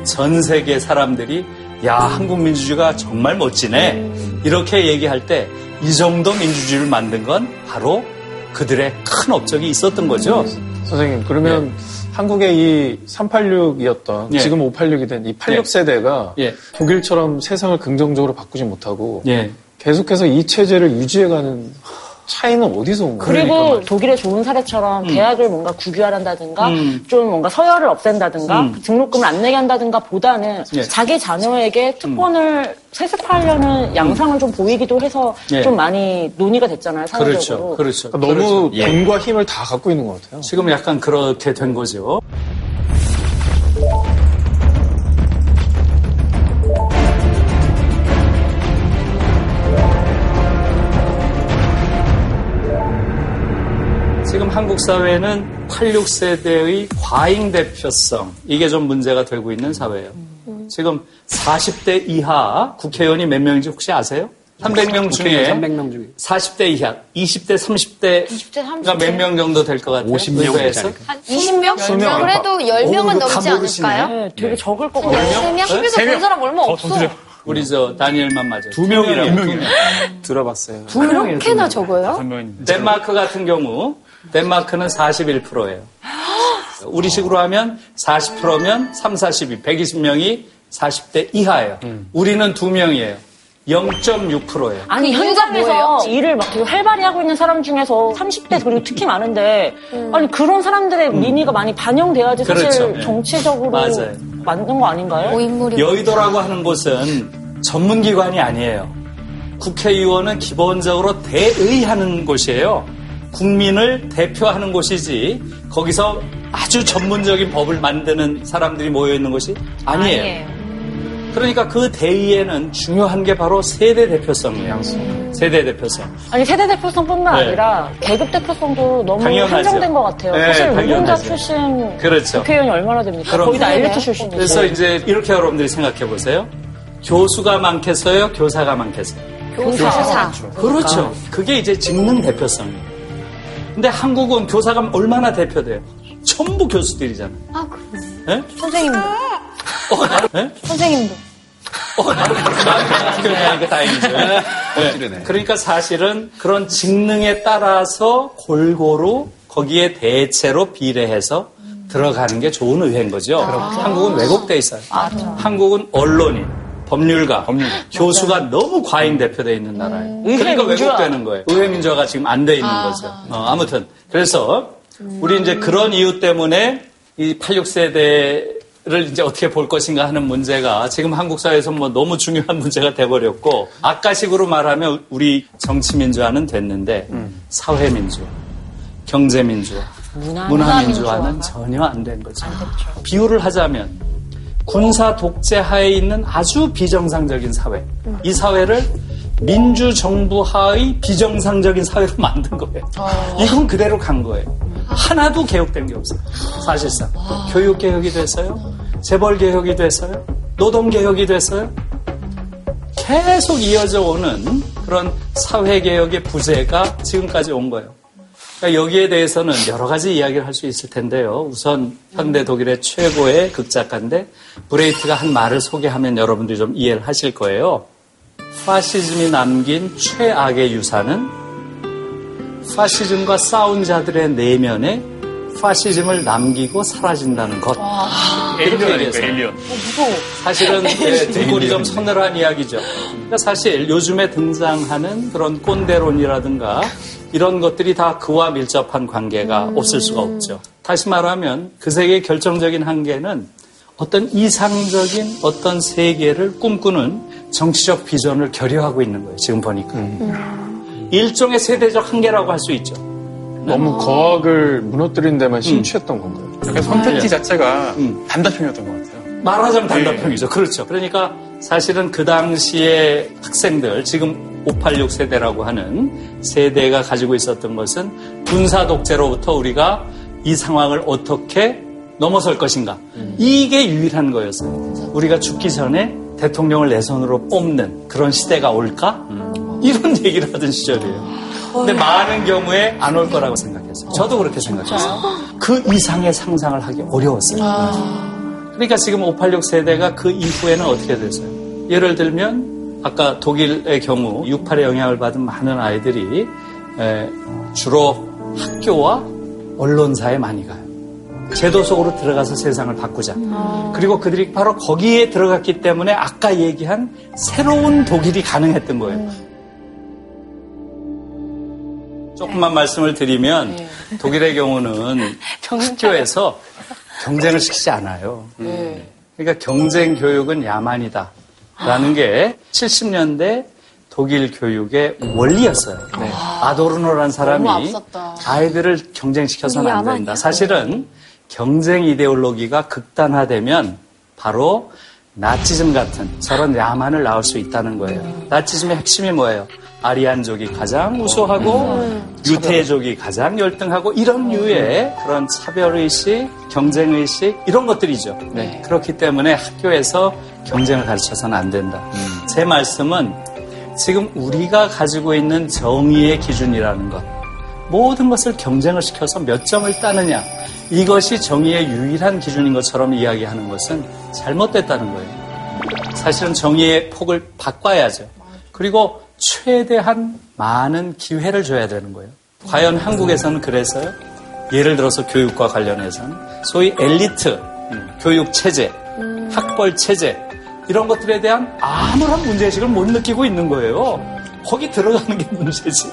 전 세계 사람들이 야 한국 민주주의가 정말 멋지네 이렇게 얘기할 때 이 정도 민주주의를 만든 건 바로 그들의 큰 업적이 있었던 거죠. 선생님, 그러면 한국의 이 386이었던 예. 지금 586이 된 이 86 세대가 예. 독일처럼 세상을 긍정적으로 바꾸지 못하고 예. 계속해서 이 체제를 유지해가는 차이는 어디서 온 거예요? 그리고 독일의 좋은 사례처럼 대학을 뭔가 국유화한다든가 음. 좀 뭔가 서열을 없앤다든가 음. 등록금을 안 내게 한다든가 보다는 예. 자기 자녀에게 특권을 세습하려는 양상을 좀 보이기도 해서 예. 좀 많이 논의가 됐잖아요 그렇죠. 사회적으로. 그렇죠. 그러니까 너무 그렇죠. 예. 돈과 힘을 다 갖고 있는 것 같아요. 지금 약간 그렇게 된 거죠. 한국 사회는 86세대의 과잉 대표성 이게 좀 문제가 되고 있는 사회예요. 지금 40대 이하 국회의원이 몇 명인지 혹시 아세요? 300명 중에 300명 중에 40대 이하, 20대, 30대 20대, 30대. 가 몇 명 정도 될 것 같아요? 50명 의회에서? 되지 한 20명? 10명? 그래도 10명은 오, 넘지. 않을까요? 네, 되게 적을 것 어, 같아요. 몇 명? 세 명? 세 명? 사람 얼마 없어. 우리 저 다니엘만 맞아요. 두 명이라고. 두 명이에요. 들어봤어요. 두 명이에요. 그렇게나 적어요? 덴마크 같은 경우 덴마크는 41%예요. 우리 식으로 하면 40%면 3, 42, 120명이 40대 이하예요. 우리는 두 명이에요. 0.6%예요. 아니 현장에서 뭐예요? 일을 막 되게 활발히 하고 있는 사람 중에서 30대 그리고 특히 많은데 아니 그런 사람들의 민의가 많이 반영돼야지 사실 그렇죠. 예. 정치적으로 맞아요. 맞는 거 아닌가요? 여의도라고 하는 곳은 전문기관이 아니에요. 국회의원은 기본적으로 대의하는 곳이에요. 국민을 대표하는 곳이지 거기서 아주 전문적인 법을 만드는 사람들이 모여 있는 곳이 아니에요. 그러니까 그 대의에는 중요한 게 바로 세대 대표성이에요. 세대 대표성. 아니 세대 대표성뿐만 네. 아니라 계급 대표성도 너무 당연하죠. 한정된 것 같아요. 네, 사실 노동자. 출신 그렇죠. 국회의원이 얼마나 됩니까? 거의 다 엘리트 출신이죠. 그래서 이제 이렇게 여러분들이 생각해 보세요. 교수가 많겠어요? 교사가 많겠어요? 교사. 그렇죠. 그게 이제 직능 대표성이에요. 근데 한국은 교사가 얼마나 대표돼요? 전부 교수들이잖아요. 아, 그래. 예? 선생님도. 예? 선생님도. 그러니까 다행이죠. 네. 그러니까 사실은 그런 직능에 따라서 골고루 거기에 대체로 비례해서 들어가는 게 좋은 의회인 거죠. 한국은 왜곡돼 있어요. 한국은 언론인, 법률가, 교수가 너무 과잉 대표되어 있는 나라예요. 의회 그러니까 민주화. 왜곡되는 거예요. 의회 민주화가 지금 안 돼 있는 거죠. 어, 아무튼 그래서 우리 이제 그런 이유 때문에 이 86세대를 이제 어떻게 볼 것인가 하는 문제가 지금 한국 사회에서 뭐 너무 중요한 문제가 돼버렸고 아까식으로 말하면 우리 정치 민주화는 됐는데 사회 민주화, 경제 민주화, 문화, 문화 민주화는 전혀 안 된 거죠. 비유를 하자면 군사 독재 하에 있는 아주 비정상적인 사회. 이 사회를 민주 정부 하의 비정상적인 사회로 만든 거예요. 이건 그대로 간 거예요. 하나도 개혁된 게 없어요. 사실상. 교육 개혁이 됐어요. 재벌 개혁이 됐어요. 노동 개혁이 됐어요. 계속 이어져 오는 그런 사회 개혁의 부재가 지금까지 온 거예요. 그러니까 여기에 대해서는 여러 가지 이야기를 할 수 있을 텐데요. 우선 현대 독일의 최고의 극작가인데 브레이트가 한 말을 소개하면 여러분들이 좀 이해를 하실 거예요. 파시즘이 남긴 최악의 유산은 파시즘과 싸운 자들의 내면에 파시즘을 남기고 사라진다는 것. 이렇게 얘기했어요. 에일리언. 사실은 예, 뒷골이 좀 서늘한 이야기죠. 그러니까 사실 요즘에 등장하는 그런 꼰대론이라든가 이런 것들이 다 그와 밀접한 관계가 없을 수가 없죠. 다시 말하면 그 세계의 결정적인 한계는 어떤 이상적인 어떤 세계를 꿈꾸는 정치적 비전을 결여하고 있는 거예요. 지금 보니까. 일종의 세대적 한계라고 할 수 있죠. 너무 거학을 무너뜨린 데만 심취했던 건가요? 약간 선택지 자체가 단답형이었던 것 같아요. 말하자면 단답형이죠. 그렇죠. 그러니까 사실은 그 당시에 학생들, 지금 586 세대라고 하는 세대가 가지고 있었던 것은 군사 독재로부터 우리가 이 상황을 어떻게 넘어설 것인가. 이게 유일한 거였어요. 우리가 죽기 전에 대통령을 내 손으로 뽑는 그런 시대가 올까? 이런 얘기를 하던 시절이에요. 근데 많은 경우에 안 올 거라고 생각했어요. 저도 그렇게 생각했어요. 그 이상의 상상을 하기 어려웠어요. 그러니까 지금 586 세대가 그 이후에는 어떻게 됐어요? 예를 들면 아까 독일의 경우 68의 영향을 받은 많은 아이들이 에, 주로 학교와 언론사에 많이 가요. 제도 속으로 들어가서 세상을 바꾸자. 그리고 그들이 바로 거기에 들어갔기 때문에 아까 얘기한 새로운 독일이 가능했던 거예요. 조금만 말씀을 드리면 독일의 경우는 학교에서 경쟁을 시키지 않아요. 그러니까 경쟁 교육은 야만이다. 라는 게 70년대 독일 교육의 원리였어요. 아도르노라는 사람이 너무 앞섰다. 아이들을 경쟁시켜서는 안 된다. 사실은 경쟁 이데올로기가 극단화되면 바로 나치즘 같은 저런 야만을 낳을 수 있다는 거예요. 나치즘의 핵심이 뭐예요? 아리안족이 가장 우수하고 유태족이 가장 열등하고 이런 류의 그런 차별의식, 경쟁의식 이런 것들이죠. 그렇기 때문에 학교에서 경쟁을 가르쳐서는 안 된다. 제 말씀은 지금 우리가 가지고 있는 정의의 기준이라는 것, 모든 것을 경쟁을 시켜서 몇 점을 따느냐, 이것이 정의의 유일한 기준인 것처럼 이야기하는 것은 잘못됐다는 거예요. 사실은 정의의 폭을 바꿔야죠. 그리고 최대한 많은 기회를 줘야 되는 거예요. 과연 한국에서는 그래서요? 예를 들어서 교육과 관련해서는 소위 엘리트 음, 교육 체제, 학벌 체제 이런 것들에 대한 아무런 문제의식을 못 느끼고 있는 거예요. 거기 들어가는 게 문제지.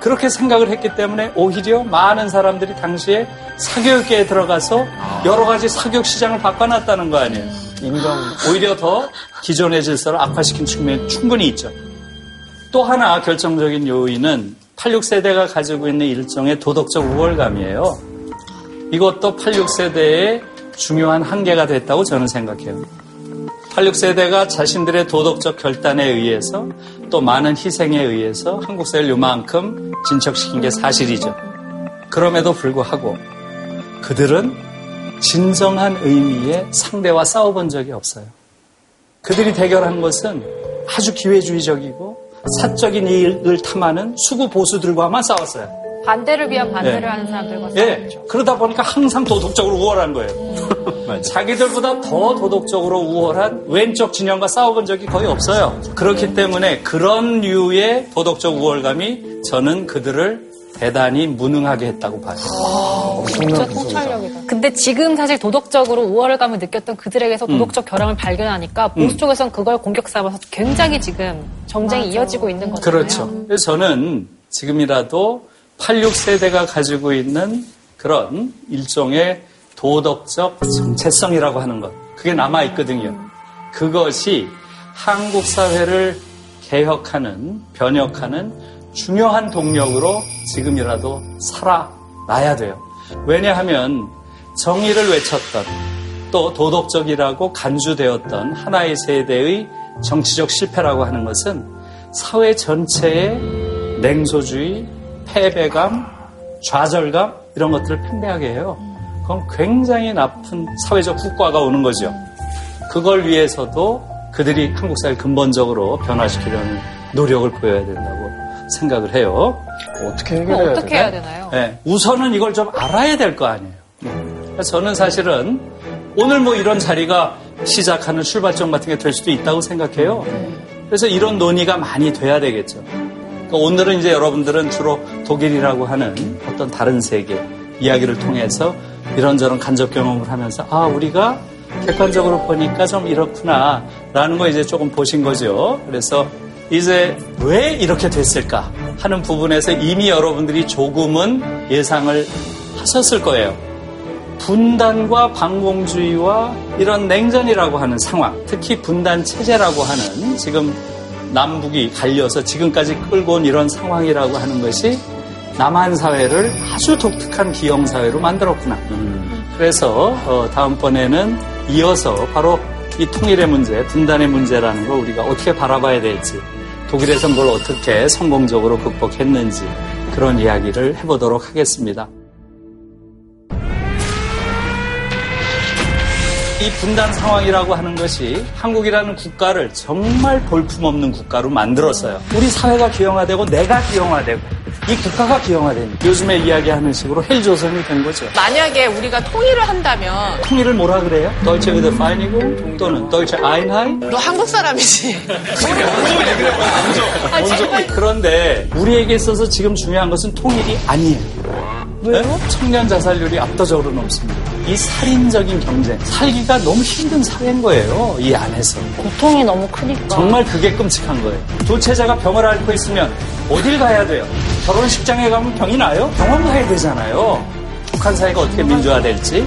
그렇게 생각을 했기 때문에 오히려 많은 사람들이 당시에 사교육계에 들어가서 여러 가지 사교육 시장을 바꿔놨다는 거 아니에요. 인정. 오히려 더 기존의 질서를 악화시킨 측면이 충분히 있죠. 또 하나 결정적인 요인은 86세대가 가지고 있는 일종의 도덕적 우월감이에요. 이것도 86세대의 중요한 한계가 됐다고 저는 생각해요. 86세대가 자신들의 도덕적 결단에 의해서 또 많은 희생에 의해서 한국 사회를 요만큼 진척시킨 게 사실이죠. 그럼에도 불구하고 그들은 진정한 의미의 상대와 싸워본 적이 없어요. 그들이 대결한 것은 아주 기회주의적이고 사적인 이익을 탐하는 수구 보수들과만 싸웠어요. 반대를 위한 반대를 네. 하는 사람들과 예. 그러다 보니까 항상 도덕적으로 우월한 거예요. 자기들보다 더 도덕적으로 우월한 왼쪽 진영과 싸워본 적이 거의 없어요. 그렇기 때문에 그런 류의 도덕적 우월감이 저는 그들을 대단히 무능하게 했다고 봐요. 진짜 통찰력이다. 근데 지금 사실 도덕적으로 우월감을 느꼈던 그들에게서 도덕적 결함을 발견하니까 보수 음. 쪽에서는 그걸 공격 삼아서 굉장히 지금 정쟁이 이어지고 있는 거잖아요. 그렇죠. 그래서 저는 지금이라도 86세대가 가지고 있는 그런 일종의 도덕적 정체성이라고 하는 것. 그게 남아있거든요. 그것이 한국 사회를 개혁하는, 변혁하는 중요한 동력으로 지금이라도 살아나야 돼요. 왜냐하면 정의를 외쳤던 또 도덕적이라고 간주되었던 하나의 세대의 정치적 실패라고 하는 것은 사회 전체의 냉소주의, 패배감, 좌절감 이런 것들을 팽배하게 해요. 그건 굉장히 나쁜 사회적 국가가 오는 거죠. 그걸 위해서도 그들이 한국 사회를 근본적으로 변화시키려는 노력을 보여야 된다고 생각을 해요. 어떻게 그럼 어떻게 해야 되나요? 네, 우선은 이걸 좀 알아야 될 거 아니에요. 그래서 저는 사실은 오늘 뭐 이런 자리가 시작하는 출발점 같은 게 될 수도 있다고 생각해요. 그래서 이런 논의가 많이 돼야 되겠죠. 그러니까 오늘은 이제 여러분들은 주로 독일이라고 하는 어떤 다른 세계 이야기를 통해서 이런저런 간접 경험을 하면서 아 우리가 객관적으로 보니까 좀 이렇구나 라는 거 이제 조금 보신 거죠. 그래서 이제 왜 이렇게 됐을까 하는 부분에서 이미 여러분들이 조금은 예상을 하셨을 거예요. 분단과 반공주의와 이런 냉전이라고 하는 상황, 특히 분단 체제라고 하는 지금 남북이 갈려서 지금까지 끌고 온 이런 상황이라고 하는 것이 남한 사회를 아주 독특한 기형 사회로 만들었구나. 그래서 어, 다음번에는 이어서 바로 이 통일의 문제, 분단의 문제라는 걸 우리가 어떻게 바라봐야 될지, 독일에서 뭘 어떻게 성공적으로 극복했는지 그런 이야기를 해보도록 하겠습니다. 이 분단 상황이라고 하는 것이 한국이라는 국가를 정말 볼품없는 국가로 만들었어요. 우리 사회가 기형화되고 내가 기형화되고 이 국가가 기형화됩니다. 요즘에 이야기하는 식으로 헬조선이 된 거죠. 만약에 우리가 통일을 한다면 통일을 뭐라 그래요? Deutsche Wiedervereinigung 또는 Deutsche Einheit? 너 한국 사람이지. 아, 정말 그런데 우리에게 있어서 지금 중요한 것은 통일이 아니에요. 왜요? 청년 자살률이 압도적으로 높습니다. 이 살인적인 경쟁, 살기가 너무 힘든 사회인 거예요. 이 안에서. 고통이 너무 크니까. 정말 그게 끔찍한 거예요. 도체자가 병을 앓고 있으면 어딜 가야 돼요? 결혼식장에 가면 병이 나요? 병원 가야 되잖아요. 북한 사회가 어떻게 민주화될지,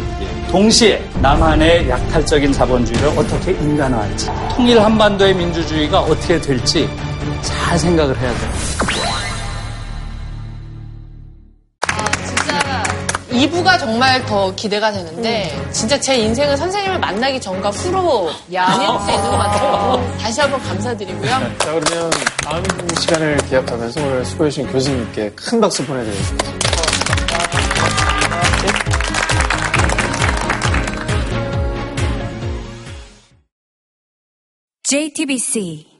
동시에 남한의 약탈적인 자본주의를 어떻게 인간화할지, 통일 한반도의 민주주의가 어떻게 될지 잘 생각을 해야 돼요. 2부가 정말 더 기대가 되는데 진짜 제 인생은 선생님을 만나기 전과 후로 나뉠 수 있는 것 같아요. 다시 한번 감사드리고요. 자, 그러면 다음 시간을 기약하면서 오늘 수고해주신 교수님께 큰 박수 보내드리겠습니다. JTBC